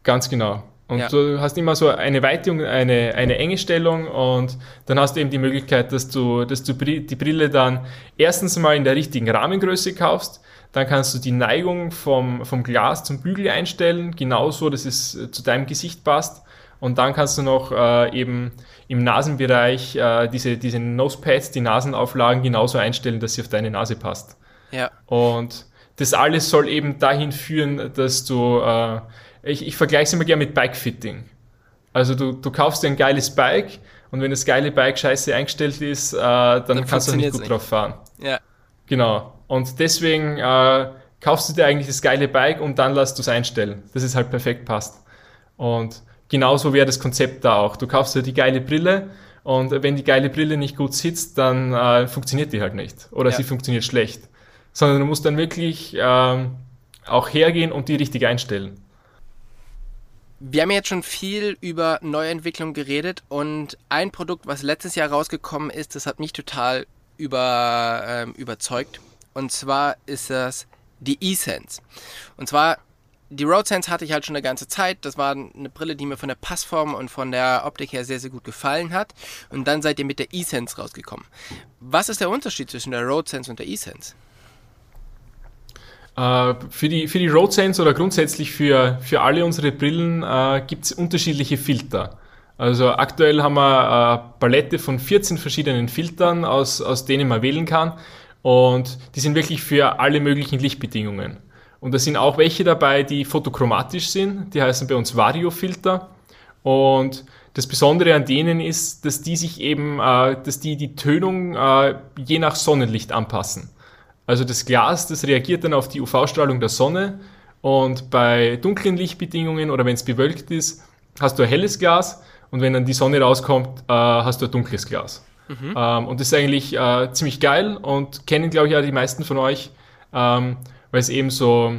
Ganz genau. Und ja. du hast immer so eine weite und eine, eine enge Stellung und dann hast du eben die Möglichkeit, dass du, dass du die Brille dann erstens mal in der richtigen Rahmengröße kaufst, dann kannst du die Neigung vom, vom Glas zum Bügel einstellen, genauso, dass es zu deinem Gesicht passt. Und dann kannst du noch äh, eben im Nasenbereich äh, diese, diese Nosepads, die Nasenauflagen genauso einstellen, dass sie auf deine Nase passt. Ja. Und das alles soll eben dahin führen, dass du, äh, ich, ich vergleiche es immer gerne mit Bikefitting. Also du, du kaufst dir ein geiles Bike und wenn das geile Bike scheiße eingestellt ist, äh, dann, dann kannst du nicht gut nicht. drauf fahren. Ja. Genau. Und deswegen äh, kaufst du dir eigentlich das geile Bike und dann lässt du es einstellen, dass es halt perfekt passt. Und genauso wäre das Konzept da auch. Du kaufst dir die geile Brille und wenn die geile Brille nicht gut sitzt, dann äh, funktioniert die halt nicht oder ja. sie funktioniert schlecht. Sondern du musst dann wirklich ähm, auch hergehen und die richtig einstellen. Wir haben jetzt schon viel über Neuentwicklung geredet und ein Produkt, was letztes Jahr rausgekommen ist, das hat mich total über, ähm, überzeugt. Und zwar ist das die E-Sense. Und zwar, die Road Sense hatte ich halt schon eine ganze Zeit. Das war eine Brille, die mir von der Passform und von der Optik her sehr, sehr gut gefallen hat. Und dann seid ihr mit der E-Sense rausgekommen. Was ist der Unterschied zwischen der Road Sense und der E-Sense? Äh, für die, für die Road Sense oder grundsätzlich für, für alle unsere Brillen äh, gibt es unterschiedliche Filter. Also aktuell haben wir eine Palette von 14 verschiedenen Filtern, aus, aus denen man wählen kann. Und die sind wirklich für alle möglichen Lichtbedingungen. Und da sind auch welche dabei, die photochromatisch sind. Die heißen bei uns Variofilter. Und das Besondere an denen ist, dass die sich eben, äh, dass die die Tönung äh, je nach Sonnenlicht anpassen. Also das Glas, das reagiert dann auf die UV-Strahlung der Sonne und bei dunklen Lichtbedingungen oder wenn es bewölkt ist, hast du ein helles Glas und wenn dann die Sonne rauskommt, äh, hast du ein dunkles Glas. Mhm. Ähm, und das ist eigentlich äh, ziemlich geil und kennen, glaube ich, auch die meisten von euch, ähm, weil es eben so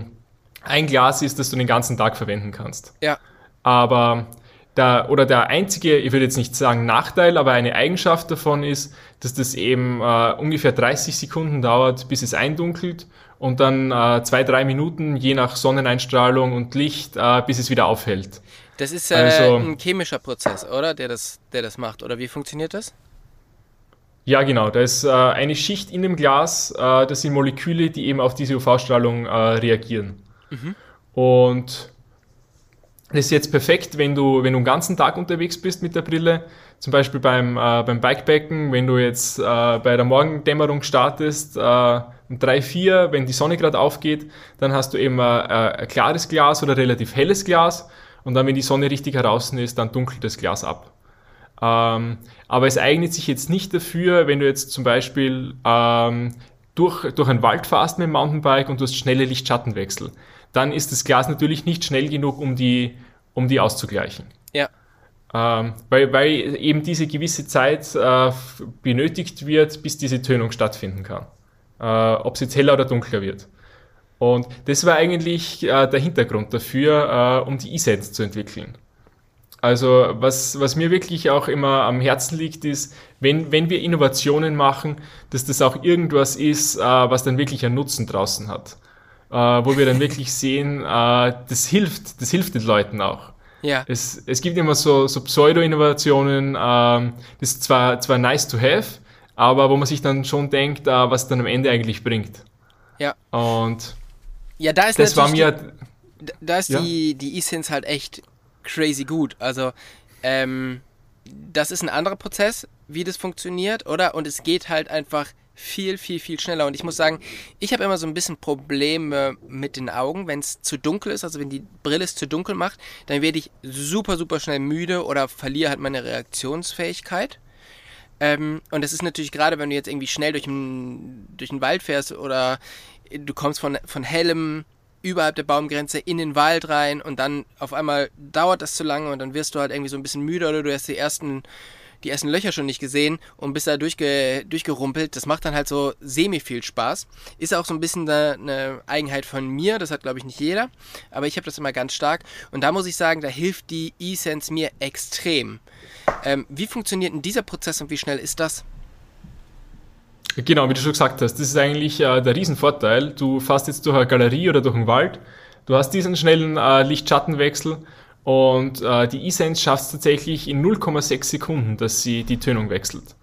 ein Glas ist, das du den ganzen Tag verwenden kannst. Ja. Aber der, oder der einzige, ich würde jetzt nicht sagen Nachteil, aber eine Eigenschaft davon ist, dass das eben äh, ungefähr 30 Sekunden dauert, bis es eindunkelt und dann äh, zwei, drei Minuten, je nach Sonneneinstrahlung und Licht, äh, bis es wieder aufhält. Das ist äh, also, ein chemischer Prozess, oder? Der das, der das macht. Oder wie funktioniert das? Ja, genau. Da ist äh, eine Schicht in dem Glas, äh, das sind Moleküle, die eben auf diese UV-Strahlung reagieren. Mhm. Und das ist jetzt perfekt, wenn du, wenn du den ganzen Tag unterwegs bist mit der Brille. Zum Beispiel beim, äh, beim Bikepacken, wenn du jetzt äh, bei der Morgendämmerung startest, äh, um 3, 4, wenn die Sonne gerade aufgeht, dann hast du eben äh, ein klares Glas oder relativ helles Glas. Und dann, wenn die Sonne richtig heraus ist, dann dunkelt das Glas ab. Ähm, aber es eignet sich jetzt nicht dafür, wenn du jetzt zum Beispiel ähm, durch, durch einen Wald fährst mit dem Mountainbike und du hast schnelle Lichtschattenwechsel dann ist das Glas natürlich nicht schnell genug, um die, um die auszugleichen. Ja. Ähm, weil, weil eben diese gewisse Zeit äh, benötigt wird, bis diese Tönung stattfinden kann. Äh, Ob es jetzt heller oder dunkler wird. Und das war eigentlich äh, der Hintergrund dafür, äh, um die E-Sense zu entwickeln. Also was, was mir wirklich auch immer am Herzen liegt, ist, wenn, wenn wir Innovationen machen, dass das auch irgendwas ist, äh, was dann wirklich einen Nutzen draußen hat äh, wo wir dann [laughs] wirklich sehen, äh, das hilft, das hilft den Leuten auch. Ja. Es, es gibt immer so, so Pseudo-Innovationen, ähm, das ist zwar, zwar nice to have, aber wo man sich dann schon denkt, äh, was dann am Ende eigentlich bringt. Ja. Und ja, da ist das war mir. Die, da ist ja? die, die E-Sense halt echt crazy gut. Also, ähm, das ist ein anderer Prozess, wie das funktioniert, oder? Und es geht halt einfach viel, viel, viel schneller. Und ich muss sagen, ich habe immer so ein bisschen Probleme mit den Augen, wenn es zu dunkel ist, also wenn die Brille es zu dunkel macht, dann werde ich super, super schnell müde oder verliere halt meine Reaktionsfähigkeit. Ähm, und das ist natürlich gerade, wenn du jetzt irgendwie schnell durch den, durch den Wald fährst oder du kommst von, von hellem überhalb der Baumgrenze in den Wald rein und dann auf einmal dauert das zu lange und dann wirst du halt irgendwie so ein bisschen müde oder du hast die ersten die ersten Löcher schon nicht gesehen und bist da durchge, durchgerumpelt. Das macht dann halt so semi viel Spaß. Ist auch so ein bisschen eine Eigenheit von mir, das hat glaube ich nicht jeder, aber ich habe das immer ganz stark und da muss ich sagen, da hilft die E-Sense mir extrem. Ähm, wie funktioniert denn dieser Prozess und wie schnell ist das? Genau, wie du schon gesagt hast, das ist eigentlich äh, der Riesenvorteil. Du fährst jetzt durch eine Galerie oder durch einen Wald, du hast diesen schnellen äh, Lichtschattenwechsel und äh, die E-Sense schafft es tatsächlich in 0,6 Sekunden, dass sie die Tönung wechselt.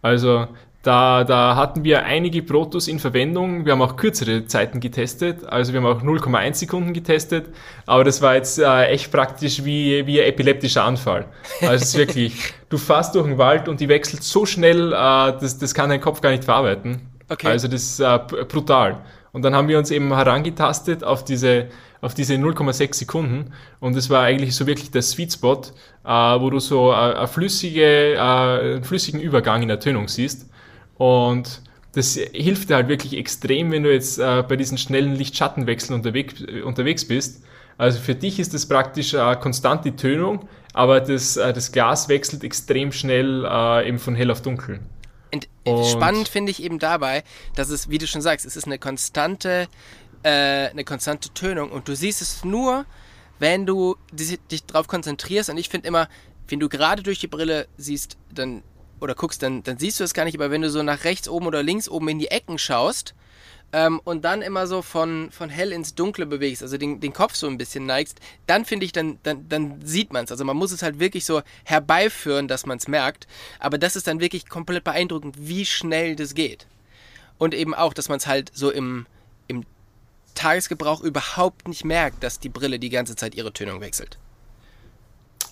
Also da, da hatten wir einige Protos in Verwendung. Wir haben auch kürzere Zeiten getestet. Also wir haben auch 0,1 Sekunden getestet. Aber das war jetzt äh, echt praktisch wie, wie ein epileptischer Anfall. Also es ist wirklich, du fährst durch den Wald und die wechselt so schnell, äh, das, das kann dein Kopf gar nicht verarbeiten. Okay. Also das ist äh, brutal. Und dann haben wir uns eben herangetastet auf diese auf diese 0,6 Sekunden und es war eigentlich so wirklich der Sweet Spot, äh, wo du so äh, eine flüssige, äh, einen flüssigen Übergang in der Tönung siehst und das hilft dir halt wirklich extrem, wenn du jetzt äh, bei diesen schnellen Lichtschattenwechseln unterwegs, unterwegs bist. Also für dich ist das praktisch äh, konstant die Tönung, aber das, äh, das Glas wechselt extrem schnell äh, eben von hell auf dunkel. Und, und spannend finde ich eben dabei, dass es, wie du schon sagst, es ist eine konstante äh, eine konstante Tönung und du siehst es nur, wenn du dich darauf konzentrierst und ich finde immer, wenn du gerade durch die Brille siehst, dann oder guckst, dann, dann siehst du es gar nicht, aber wenn du so nach rechts oben oder links oben in die Ecken schaust, ähm, und dann immer so von, von hell ins Dunkle bewegst, also den, den Kopf so ein bisschen neigst, dann finde ich, dann, dann, dann sieht man es. Also man muss es halt wirklich so herbeiführen, dass man es merkt. Aber das ist dann wirklich komplett beeindruckend, wie schnell das geht. Und eben auch, dass man es halt so im, im Tagesgebrauch überhaupt nicht merkt, dass die Brille die ganze Zeit ihre Tönung wechselt.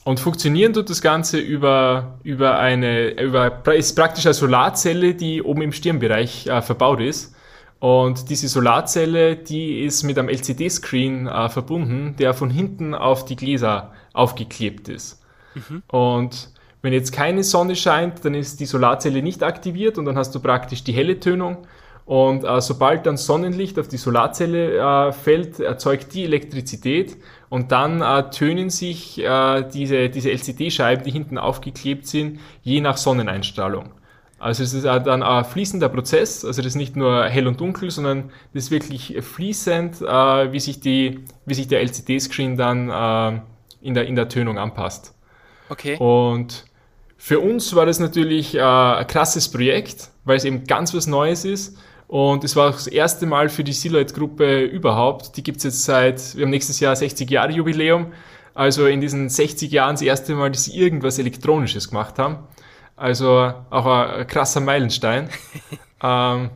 Und funktionieren tut das Ganze über, über eine, über, ist praktisch eine Solarzelle, die oben im Stirnbereich äh, verbaut ist. Und diese Solarzelle, die ist mit einem LCD-Screen äh, verbunden, der von hinten auf die Gläser aufgeklebt ist. Mhm. Und wenn jetzt keine Sonne scheint, dann ist die Solarzelle nicht aktiviert und dann hast du praktisch die helle Tönung. Und äh, sobald dann Sonnenlicht auf die Solarzelle äh, fällt, erzeugt die Elektrizität und dann äh, tönen sich äh, diese, diese LCD-Scheiben, die hinten aufgeklebt sind, je nach Sonneneinstrahlung. Also es ist dann ein fließender Prozess, also das ist nicht nur hell und dunkel, sondern das ist wirklich fließend, äh, wie, sich die, wie sich der LCD-Screen dann äh, in, der, in der Tönung anpasst. Okay. Und für uns war das natürlich äh, ein krasses Projekt, weil es eben ganz was Neues ist. Und es war auch das erste Mal für die Silhouette-Gruppe überhaupt. Die gibt es jetzt seit, wir haben nächstes Jahr 60 Jahre Jubiläum. Also in diesen 60 Jahren das erste Mal, dass sie irgendwas Elektronisches gemacht haben. Also auch ein krasser Meilenstein. [laughs] ähm,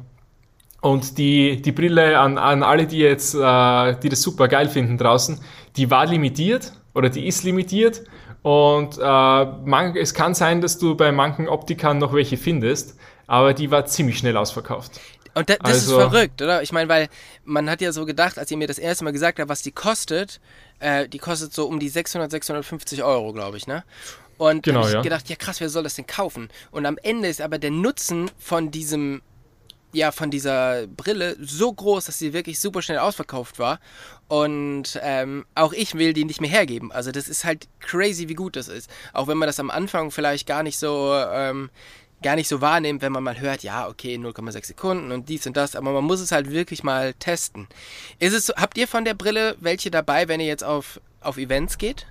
und die, die Brille an, an alle, die jetzt, äh, die das super geil finden draußen, die war limitiert oder die ist limitiert. Und äh, man, es kann sein, dass du bei manchen Optikern noch welche findest, aber die war ziemlich schnell ausverkauft. Und da, das also, ist verrückt, oder? Ich meine, weil man hat ja so gedacht, als ihr mir das erste Mal gesagt habt, was die kostet, äh, die kostet so um die 600, 650 Euro, glaube ich, ne? Und genau, ich ja. gedacht, ja krass, wer soll das denn kaufen? Und am Ende ist aber der Nutzen von diesem, ja, von dieser Brille so groß, dass sie wirklich super schnell ausverkauft war. Und ähm, auch ich will die nicht mehr hergeben. Also das ist halt crazy, wie gut das ist. Auch wenn man das am Anfang vielleicht gar nicht so, ähm, gar nicht so wahrnimmt, wenn man mal hört, ja, okay, 0,6 Sekunden und dies und das, aber man muss es halt wirklich mal testen. Ist es, habt ihr von der Brille welche dabei, wenn ihr jetzt auf, auf Events geht?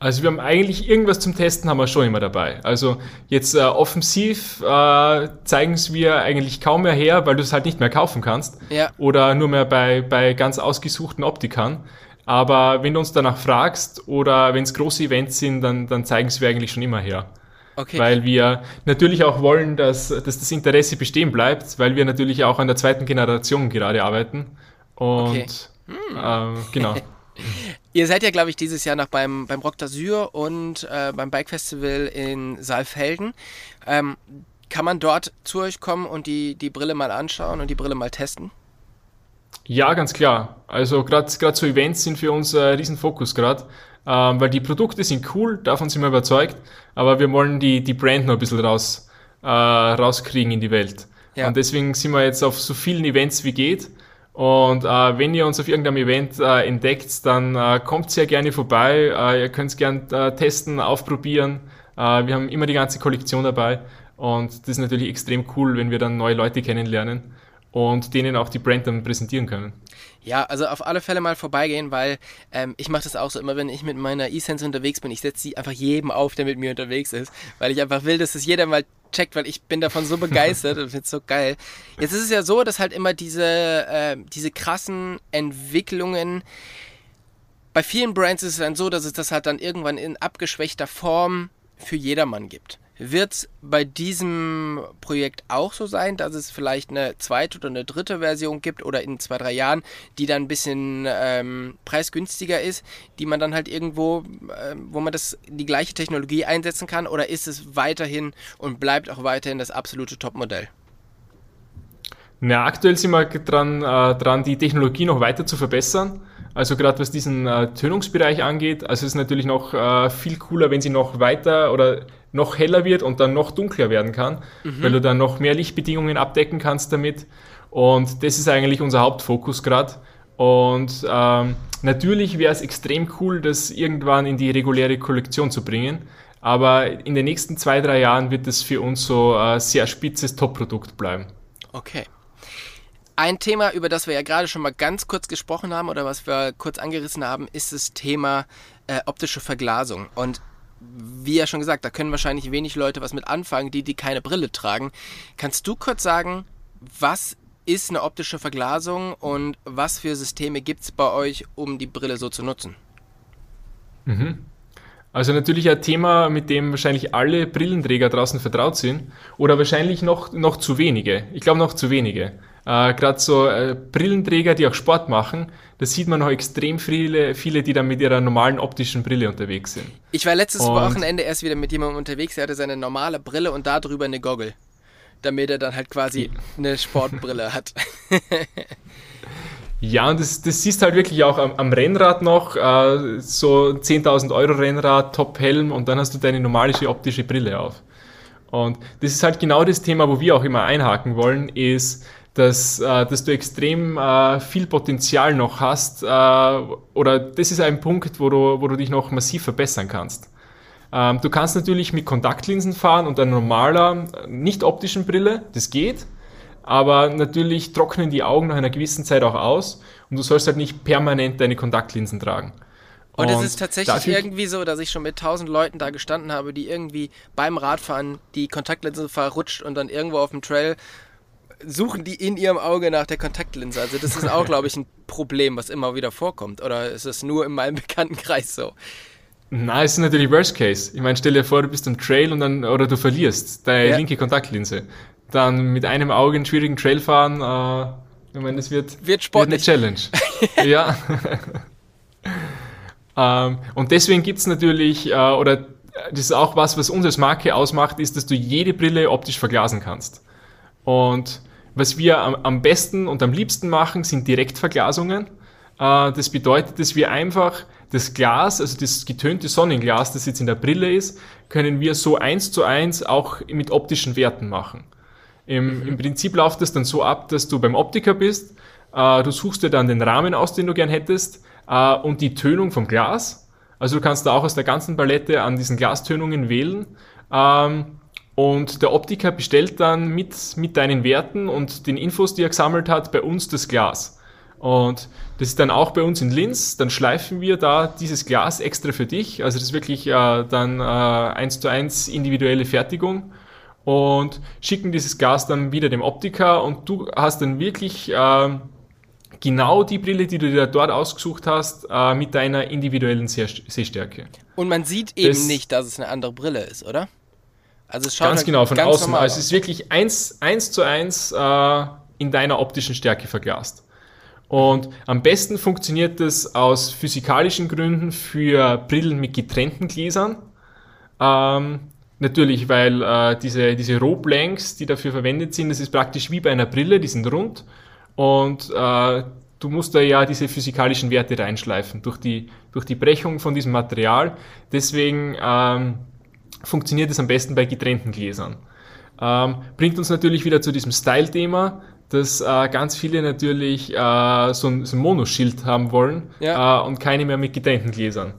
Also wir haben eigentlich irgendwas zum Testen haben wir schon immer dabei. Also jetzt äh, offensiv äh, zeigen es wir eigentlich kaum mehr her, weil du es halt nicht mehr kaufen kannst. Ja. Oder nur mehr bei, bei ganz ausgesuchten Optikern. Aber wenn du uns danach fragst oder wenn es große Events sind, dann, dann zeigen es wir eigentlich schon immer her. Okay. Weil wir natürlich auch wollen, dass, dass das Interesse bestehen bleibt, weil wir natürlich auch an der zweiten Generation gerade arbeiten. Und okay. hm. ähm, genau. [laughs] Ihr seid ja, glaube ich, dieses Jahr noch beim, beim Rock d'Azur und äh, beim Bike Festival in Saalfelden. Ähm, kann man dort zu euch kommen und die, die Brille mal anschauen und die Brille mal testen? Ja, ganz klar. Also gerade so Events sind für uns ein Riesenfokus gerade, ähm, weil die Produkte sind cool, davon sind wir überzeugt, aber wir wollen die, die Brand noch ein bisschen raus, äh, rauskriegen in die Welt. Ja. Und deswegen sind wir jetzt auf so vielen Events wie geht und äh, wenn ihr uns auf irgendeinem Event äh, entdeckt, dann äh, kommt sehr gerne vorbei. Äh, ihr könnt es gerne äh, testen, aufprobieren. Äh, wir haben immer die ganze Kollektion dabei. Und das ist natürlich extrem cool, wenn wir dann neue Leute kennenlernen und denen auch die Brand dann präsentieren können. Ja, also auf alle Fälle mal vorbeigehen, weil ähm, ich mache das auch so immer, wenn ich mit meiner E-Sense unterwegs bin. Ich setze sie einfach jedem auf, der mit mir unterwegs ist, weil ich einfach will, dass es jeder mal checkt, weil ich bin davon so [laughs] begeistert und finde es so geil. Jetzt ist es ja so, dass halt immer diese, äh, diese krassen Entwicklungen bei vielen Brands ist es dann so, dass es das halt dann irgendwann in abgeschwächter Form für jedermann gibt. Wird es bei diesem Projekt auch so sein, dass es vielleicht eine zweite oder eine dritte Version gibt oder in zwei, drei Jahren, die dann ein bisschen ähm, preisgünstiger ist, die man dann halt irgendwo, äh, wo man das die gleiche Technologie einsetzen kann? Oder ist es weiterhin und bleibt auch weiterhin das absolute Topmodell? Na, aktuell sind wir dran, äh, dran, die Technologie noch weiter zu verbessern. Also gerade was diesen äh, Tönungsbereich angeht, also es ist natürlich noch äh, viel cooler, wenn sie noch weiter oder noch heller wird und dann noch dunkler werden kann, mhm. weil du dann noch mehr Lichtbedingungen abdecken kannst damit. Und das ist eigentlich unser Hauptfokus gerade. Und ähm, natürlich wäre es extrem cool, das irgendwann in die reguläre Kollektion zu bringen. Aber in den nächsten zwei, drei Jahren wird es für uns so ein sehr spitzes Top-Produkt bleiben. Okay. Ein Thema, über das wir ja gerade schon mal ganz kurz gesprochen haben oder was wir kurz angerissen haben, ist das Thema äh, optische Verglasung. Und wie ja schon gesagt, da können wahrscheinlich wenig Leute was mit anfangen, die, die keine Brille tragen. Kannst du kurz sagen, was ist eine optische Verglasung und was für Systeme gibt es bei euch, um die Brille so zu nutzen? Mhm. Also natürlich ein Thema, mit dem wahrscheinlich alle Brillenträger draußen vertraut sind oder wahrscheinlich noch, noch zu wenige. Ich glaube noch zu wenige. Äh, Gerade so äh, Brillenträger, die auch Sport machen, da sieht man noch extrem viele, viele, die da mit ihrer normalen optischen Brille unterwegs sind. Ich war letztes und Wochenende erst wieder mit jemandem unterwegs, der hatte seine normale Brille und darüber eine Goggle. Damit er dann halt quasi eine Sportbrille [laughs] hat. Ja, und das, das siehst halt wirklich auch am, am Rennrad noch, äh, so 10.000 Euro Rennrad, Top-Helm und dann hast du deine normale optische Brille auf. Und das ist halt genau das Thema, wo wir auch immer einhaken wollen, ist, dass, äh, dass du extrem äh, viel Potenzial noch hast äh, oder das ist ein Punkt, wo du, wo du dich noch massiv verbessern kannst. Ähm, du kannst natürlich mit Kontaktlinsen fahren und einer normaler, nicht optischen Brille, das geht, aber natürlich trocknen die Augen nach einer gewissen Zeit auch aus und du sollst halt nicht permanent deine Kontaktlinsen tragen. Und, es ist tatsächlich irgendwie so, dass ich schon mit tausend Leuten da gestanden habe, die irgendwie beim Radfahren die Kontaktlinse verrutscht und dann irgendwo auf dem Trail suchen die in ihrem Auge nach der Kontaktlinse. Also das ist auch, glaube ich, ein Problem, was immer wieder vorkommt. Oder ist es nur in meinem [laughs] Bekanntenkreis so? Na, es ist natürlich Worst Case. Ich meine, stell dir vor, du bist am Trail und dann, oder du verlierst deine ja. linke Kontaktlinse dann mit einem Auge einen schwierigen Trail fahren, äh, ich meine, das wird, wird, wird eine Challenge. [laughs] ja. ähm, und deswegen gibt es natürlich, äh, oder das ist auch was, was uns als Marke ausmacht, ist, dass du jede Brille optisch verglasen kannst. Und was wir am, am besten und am liebsten machen, sind Direktverglasungen. Äh, das bedeutet, dass wir einfach das Glas, also das getönte Sonnenglas, das jetzt in der Brille ist, können wir so eins zu eins auch mit optischen Werten machen. Im, mhm. Im, Prinzip läuft das dann so ab, dass du beim Optiker bist, äh, du suchst dir dann den Rahmen aus, den du gern hättest, äh, und die Tönung vom Glas. Also du kannst da auch aus der ganzen Palette an diesen Glastönungen wählen. Ähm, und der Optiker bestellt dann mit, mit deinen Werten und den Infos, die er gesammelt hat, bei uns das Glas. Und das ist dann auch bei uns in Linz. Dann schleifen wir da dieses Glas extra für dich. Also das ist wirklich äh, dann äh, eins zu eins individuelle Fertigung und schicken dieses Glas dann wieder dem Optiker und du hast dann wirklich äh, genau die Brille, die du dir dort ausgesucht hast, äh, mit deiner individuellen Sehstärke. Und man sieht eben das nicht, dass es eine andere Brille ist, oder? Also es schaut ganz halt genau von ganz außen. Also es ist wirklich eins, eins zu eins äh, in deiner optischen Stärke verglast. Und am besten funktioniert das aus physikalischen Gründen für Brillen mit getrennten Gläsern. Ähm, Natürlich, weil äh, diese, diese Rohblanks, die dafür verwendet sind, das ist praktisch wie bei einer Brille, die sind rund und äh, du musst da ja diese physikalischen Werte reinschleifen durch die, durch die Brechung von diesem Material. Deswegen ähm, funktioniert es am besten bei getrennten Gläsern. Ähm, bringt uns natürlich wieder zu diesem Style-Thema, dass äh, ganz viele natürlich äh, so, ein, so ein Monoschild haben wollen ja. äh, und keine mehr mit getrennten Gläsern.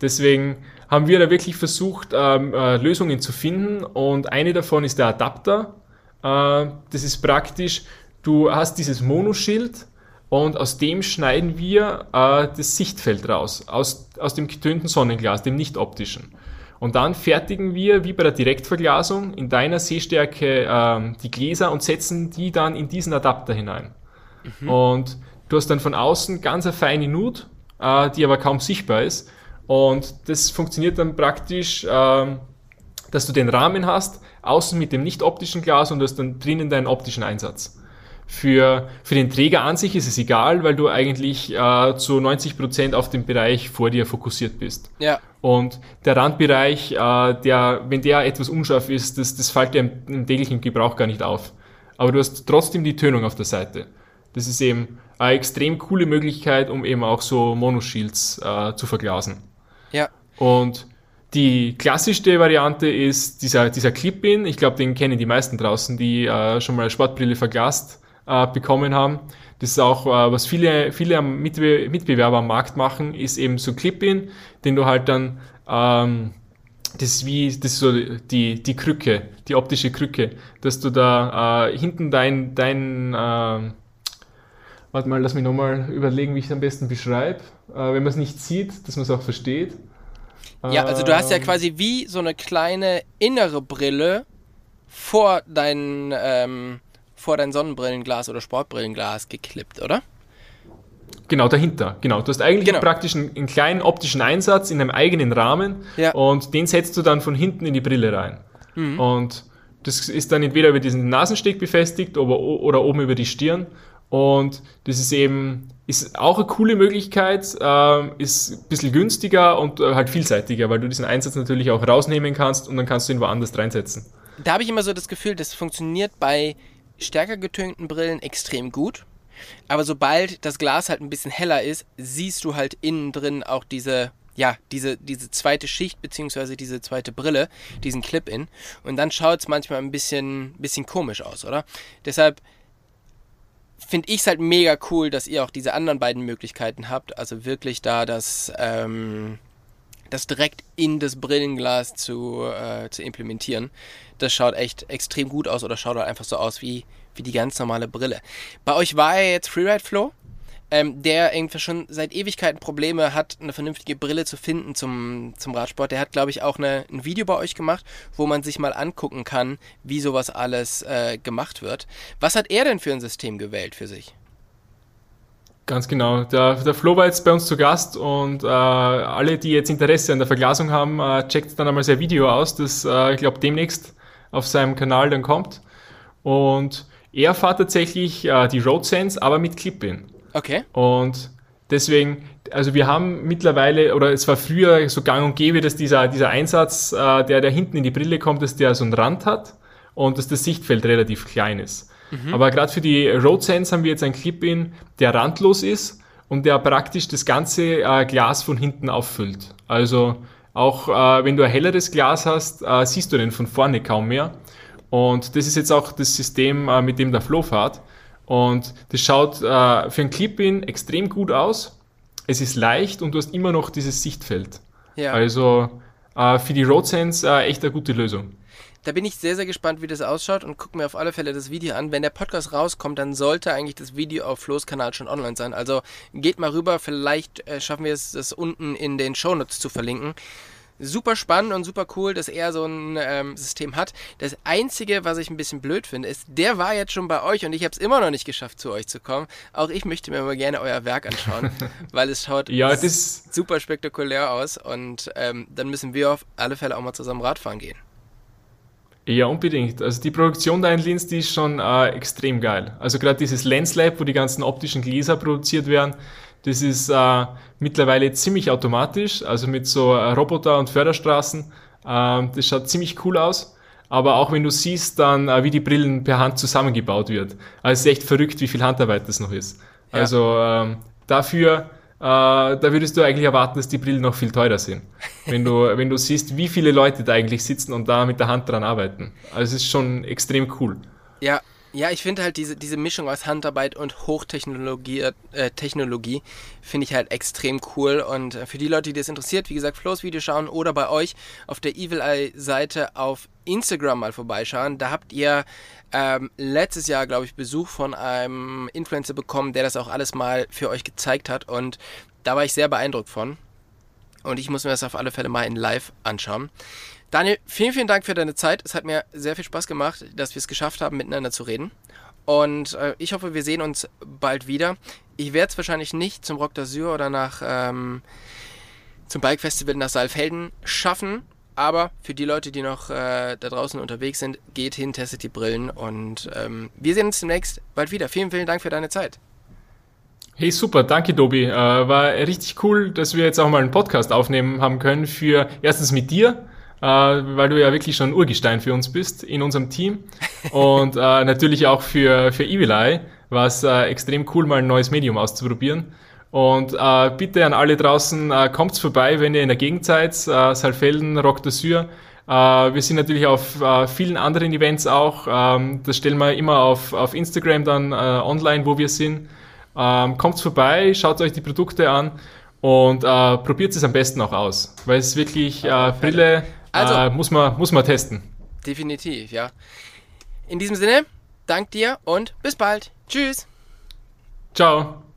Deswegen haben wir da wirklich versucht, ähm, äh, Lösungen zu finden und eine davon ist der Adapter. Äh, das ist praktisch, du hast dieses Monoschild und aus dem schneiden wir äh, das Sichtfeld raus, aus, aus dem getönten Sonnenglas, dem nicht optischen. Und dann fertigen wir, wie bei der Direktverglasung, in deiner Sehstärke äh, die Gläser und setzen die dann in diesen Adapter hinein. Mhm. Und du hast dann von außen ganz eine feine Nut, äh, die aber kaum sichtbar ist. Und das funktioniert dann praktisch, ähm, dass du den Rahmen hast, außen mit dem nicht optischen Glas und du hast dann drinnen deinen optischen Einsatz. Für, für den Träger an sich ist es egal, weil du eigentlich äh, zu 90 Prozent auf den Bereich vor dir fokussiert bist. Ja. Und der Randbereich, äh, der, wenn der etwas unscharf ist, das, das fällt dir im, im täglichen Gebrauch gar nicht auf. Aber du hast trotzdem die Tönung auf der Seite. Das ist eben eine extrem coole Möglichkeit, um eben auch so Monoshields äh, zu verglasen. Ja. Und die klassischste Variante ist dieser, dieser Clip-In. Ich glaube, den kennen die meisten draußen, die äh, schon mal Sportbrille verglast äh, bekommen haben. Das ist auch, äh, was viele, viele Mitbe Mitbewerber am Markt machen, ist eben so Clip-In, den du halt dann, ähm, das ist wie, das ist so die, die Krücke, die optische Krücke, dass du da äh, hinten dein, dein äh, warte mal, lass mich nochmal überlegen, wie ich es am besten beschreibe. Äh, wenn man es nicht sieht, dass man es auch versteht. Ja, also du hast ja Ähm, quasi wie so eine kleine innere Brille vor dein, ähm, vor dein Sonnenbrillenglas oder Sportbrillenglas geklippt, oder? Genau, dahinter. Genau. Du hast eigentlich Genau. praktisch einen, einen kleinen optischen Einsatz in einem eigenen Rahmen Ja. und den setzt du dann von hinten in die Brille rein. Und das ist dann entweder über diesen Nasensteg befestigt oder, oder oben über die Stirn. Und das ist eben ist auch eine coole Möglichkeit, ähm, ist ein bisschen günstiger und äh, halt vielseitiger, weil du diesen Einsatz natürlich auch rausnehmen kannst und dann kannst du ihn woanders reinsetzen. Da habe ich immer so das Gefühl, das funktioniert bei stärker getönten Brillen extrem gut. Aber sobald das Glas halt ein bisschen heller ist, siehst du halt innen drin auch diese, ja, diese, diese zweite Schicht, beziehungsweise diese zweite Brille, diesen Clip-In. Und dann schaut es manchmal ein bisschen, bisschen komisch aus, oder? Deshalb finde ich es halt mega cool, dass ihr auch diese anderen beiden Möglichkeiten habt. Also wirklich da das, ähm, das direkt in das Brillenglas zu, äh, zu implementieren. Das schaut echt extrem gut aus oder schaut halt einfach so aus wie, wie die ganz normale Brille. Bei euch war ja jetzt Freeride Flow, ähm, der irgendwie schon seit Ewigkeiten Probleme hat, eine vernünftige Brille zu finden zum, zum Radsport. Der hat, glaube ich, auch eine, ein Video bei euch gemacht, wo man sich mal angucken kann, wie sowas alles äh, gemacht wird. Was hat er denn für ein System gewählt für sich? Ganz genau. Der, der Flo war jetzt bei uns zu Gast und äh, alle, die jetzt Interesse an der Verglasung haben, äh, checkt dann einmal sein Video aus, das äh, ich glaube demnächst auf seinem Kanal dann kommt. Und er fährt tatsächlich äh, die Road Sense, aber mit Clip-In. Okay. Und deswegen, also wir haben mittlerweile, oder es war früher so gang und gäbe, dass dieser, dieser Einsatz, äh, der, der hinten in die Brille kommt, dass der so einen Rand hat und dass das Sichtfeld relativ klein ist. Aber gerade für die Road Sense haben wir jetzt ein Clip-In, der randlos ist und der praktisch das ganze äh, Glas von hinten auffüllt. Also auch äh, wenn du ein helleres Glas hast, äh, siehst du den von vorne kaum mehr. Und das ist jetzt auch das System, äh, mit dem der Flo fährt. Und das schaut äh, für ein Clip-In extrem gut aus. Es ist leicht und du hast immer noch dieses Sichtfeld. Ja. Also äh, für die Road Sense echt eine gute Lösung. Da bin ich sehr, sehr gespannt, wie das ausschaut und gucke mir auf alle Fälle das Video an. Wenn der Podcast rauskommt, dann sollte eigentlich das Video auf Flo's Kanal schon online sein. Also geht mal rüber, vielleicht äh, schaffen wir es, das unten in den Shownotes zu verlinken. Super spannend und super cool, dass er so ein ähm, System hat. Das Einzige, was ich ein bisschen blöd finde, ist, der war jetzt schon bei euch und ich habe es immer noch nicht geschafft, zu euch zu kommen. Auch ich möchte mir mal gerne euer Werk anschauen, [laughs] weil es schaut Ja, super spektakulär aus und ähm, dann müssen wir auf alle Fälle auch mal zusammen Radfahren gehen. Ja, unbedingt. Also die Produktion da in Linz, die ist schon äh, extrem geil. Also gerade dieses Lens Lab, wo die ganzen optischen Gläser produziert werden, das ist äh, mittlerweile ziemlich automatisch, also mit so äh, Roboter und Förderstraßen. Ähm, das schaut ziemlich cool aus. Aber auch wenn du siehst dann, äh, wie die Brillen per Hand zusammengebaut wird. Also es ist echt verrückt, wie viel Handarbeit das noch ist. Ja. Also ähm, dafür, da würdest du eigentlich erwarten, dass die Brillen noch viel teurer sind. Wenn du, wenn du siehst, wie viele Leute da eigentlich sitzen und da mit der Hand dran arbeiten. Also es ist schon extrem cool. Ja, ja, ich finde halt diese, diese Mischung aus Handarbeit und Hochtechnologie äh, Technologie finde ich halt extrem cool. Und äh, für die Leute, die das interessiert, wie gesagt, Flo's Video schauen oder bei euch auf der Evil Eye Seite auf Instagram mal vorbeischauen. Da habt ihr ähm, letztes Jahr, glaube ich, Besuch von einem Influencer bekommen, der das auch alles mal für euch gezeigt hat. Und da war ich sehr beeindruckt von. Und ich muss mir das auf alle Fälle mal in live anschauen. Daniel, vielen, vielen Dank für deine Zeit. Es hat mir sehr viel Spaß gemacht, dass wir es geschafft haben, miteinander zu reden. Und äh, ich hoffe, wir sehen uns bald wieder. Ich werde es wahrscheinlich nicht zum Rock d'Azur oder nach ähm, zum Bike Festival nach Saalfelden schaffen. Aber für die Leute, die noch äh, da draußen unterwegs sind, geht hin, testet die Brillen und ähm, wir sehen uns demnächst bald wieder. Vielen, vielen Dank für deine Zeit. Hey, super, danke Tobi. Äh, war richtig cool, dass wir jetzt auch mal einen Podcast aufnehmen haben können für erstens mit dir, äh, weil du ja wirklich schon ein Urgestein für uns bist in unserem Team [laughs] und äh, natürlich auch für, für Evil Eye, war es äh, extrem cool, mal ein neues Medium auszuprobieren. Und äh, bitte an alle draußen, äh, kommt's vorbei, wenn ihr in der Gegend seid, äh, Saalfelden, Rock d'Azur. Äh, wir sind natürlich auf äh, vielen anderen Events auch. Ähm, das stellen wir immer auf, auf Instagram dann äh, online, wo wir sind. Ähm, kommt vorbei, schaut euch die Produkte an und äh, probiert es am besten auch aus, weil es wirklich äh, Brille Also- äh, muss man muss man testen. Definitiv, ja. In diesem Sinne, dank dir und bis bald. Tschüss. Ciao.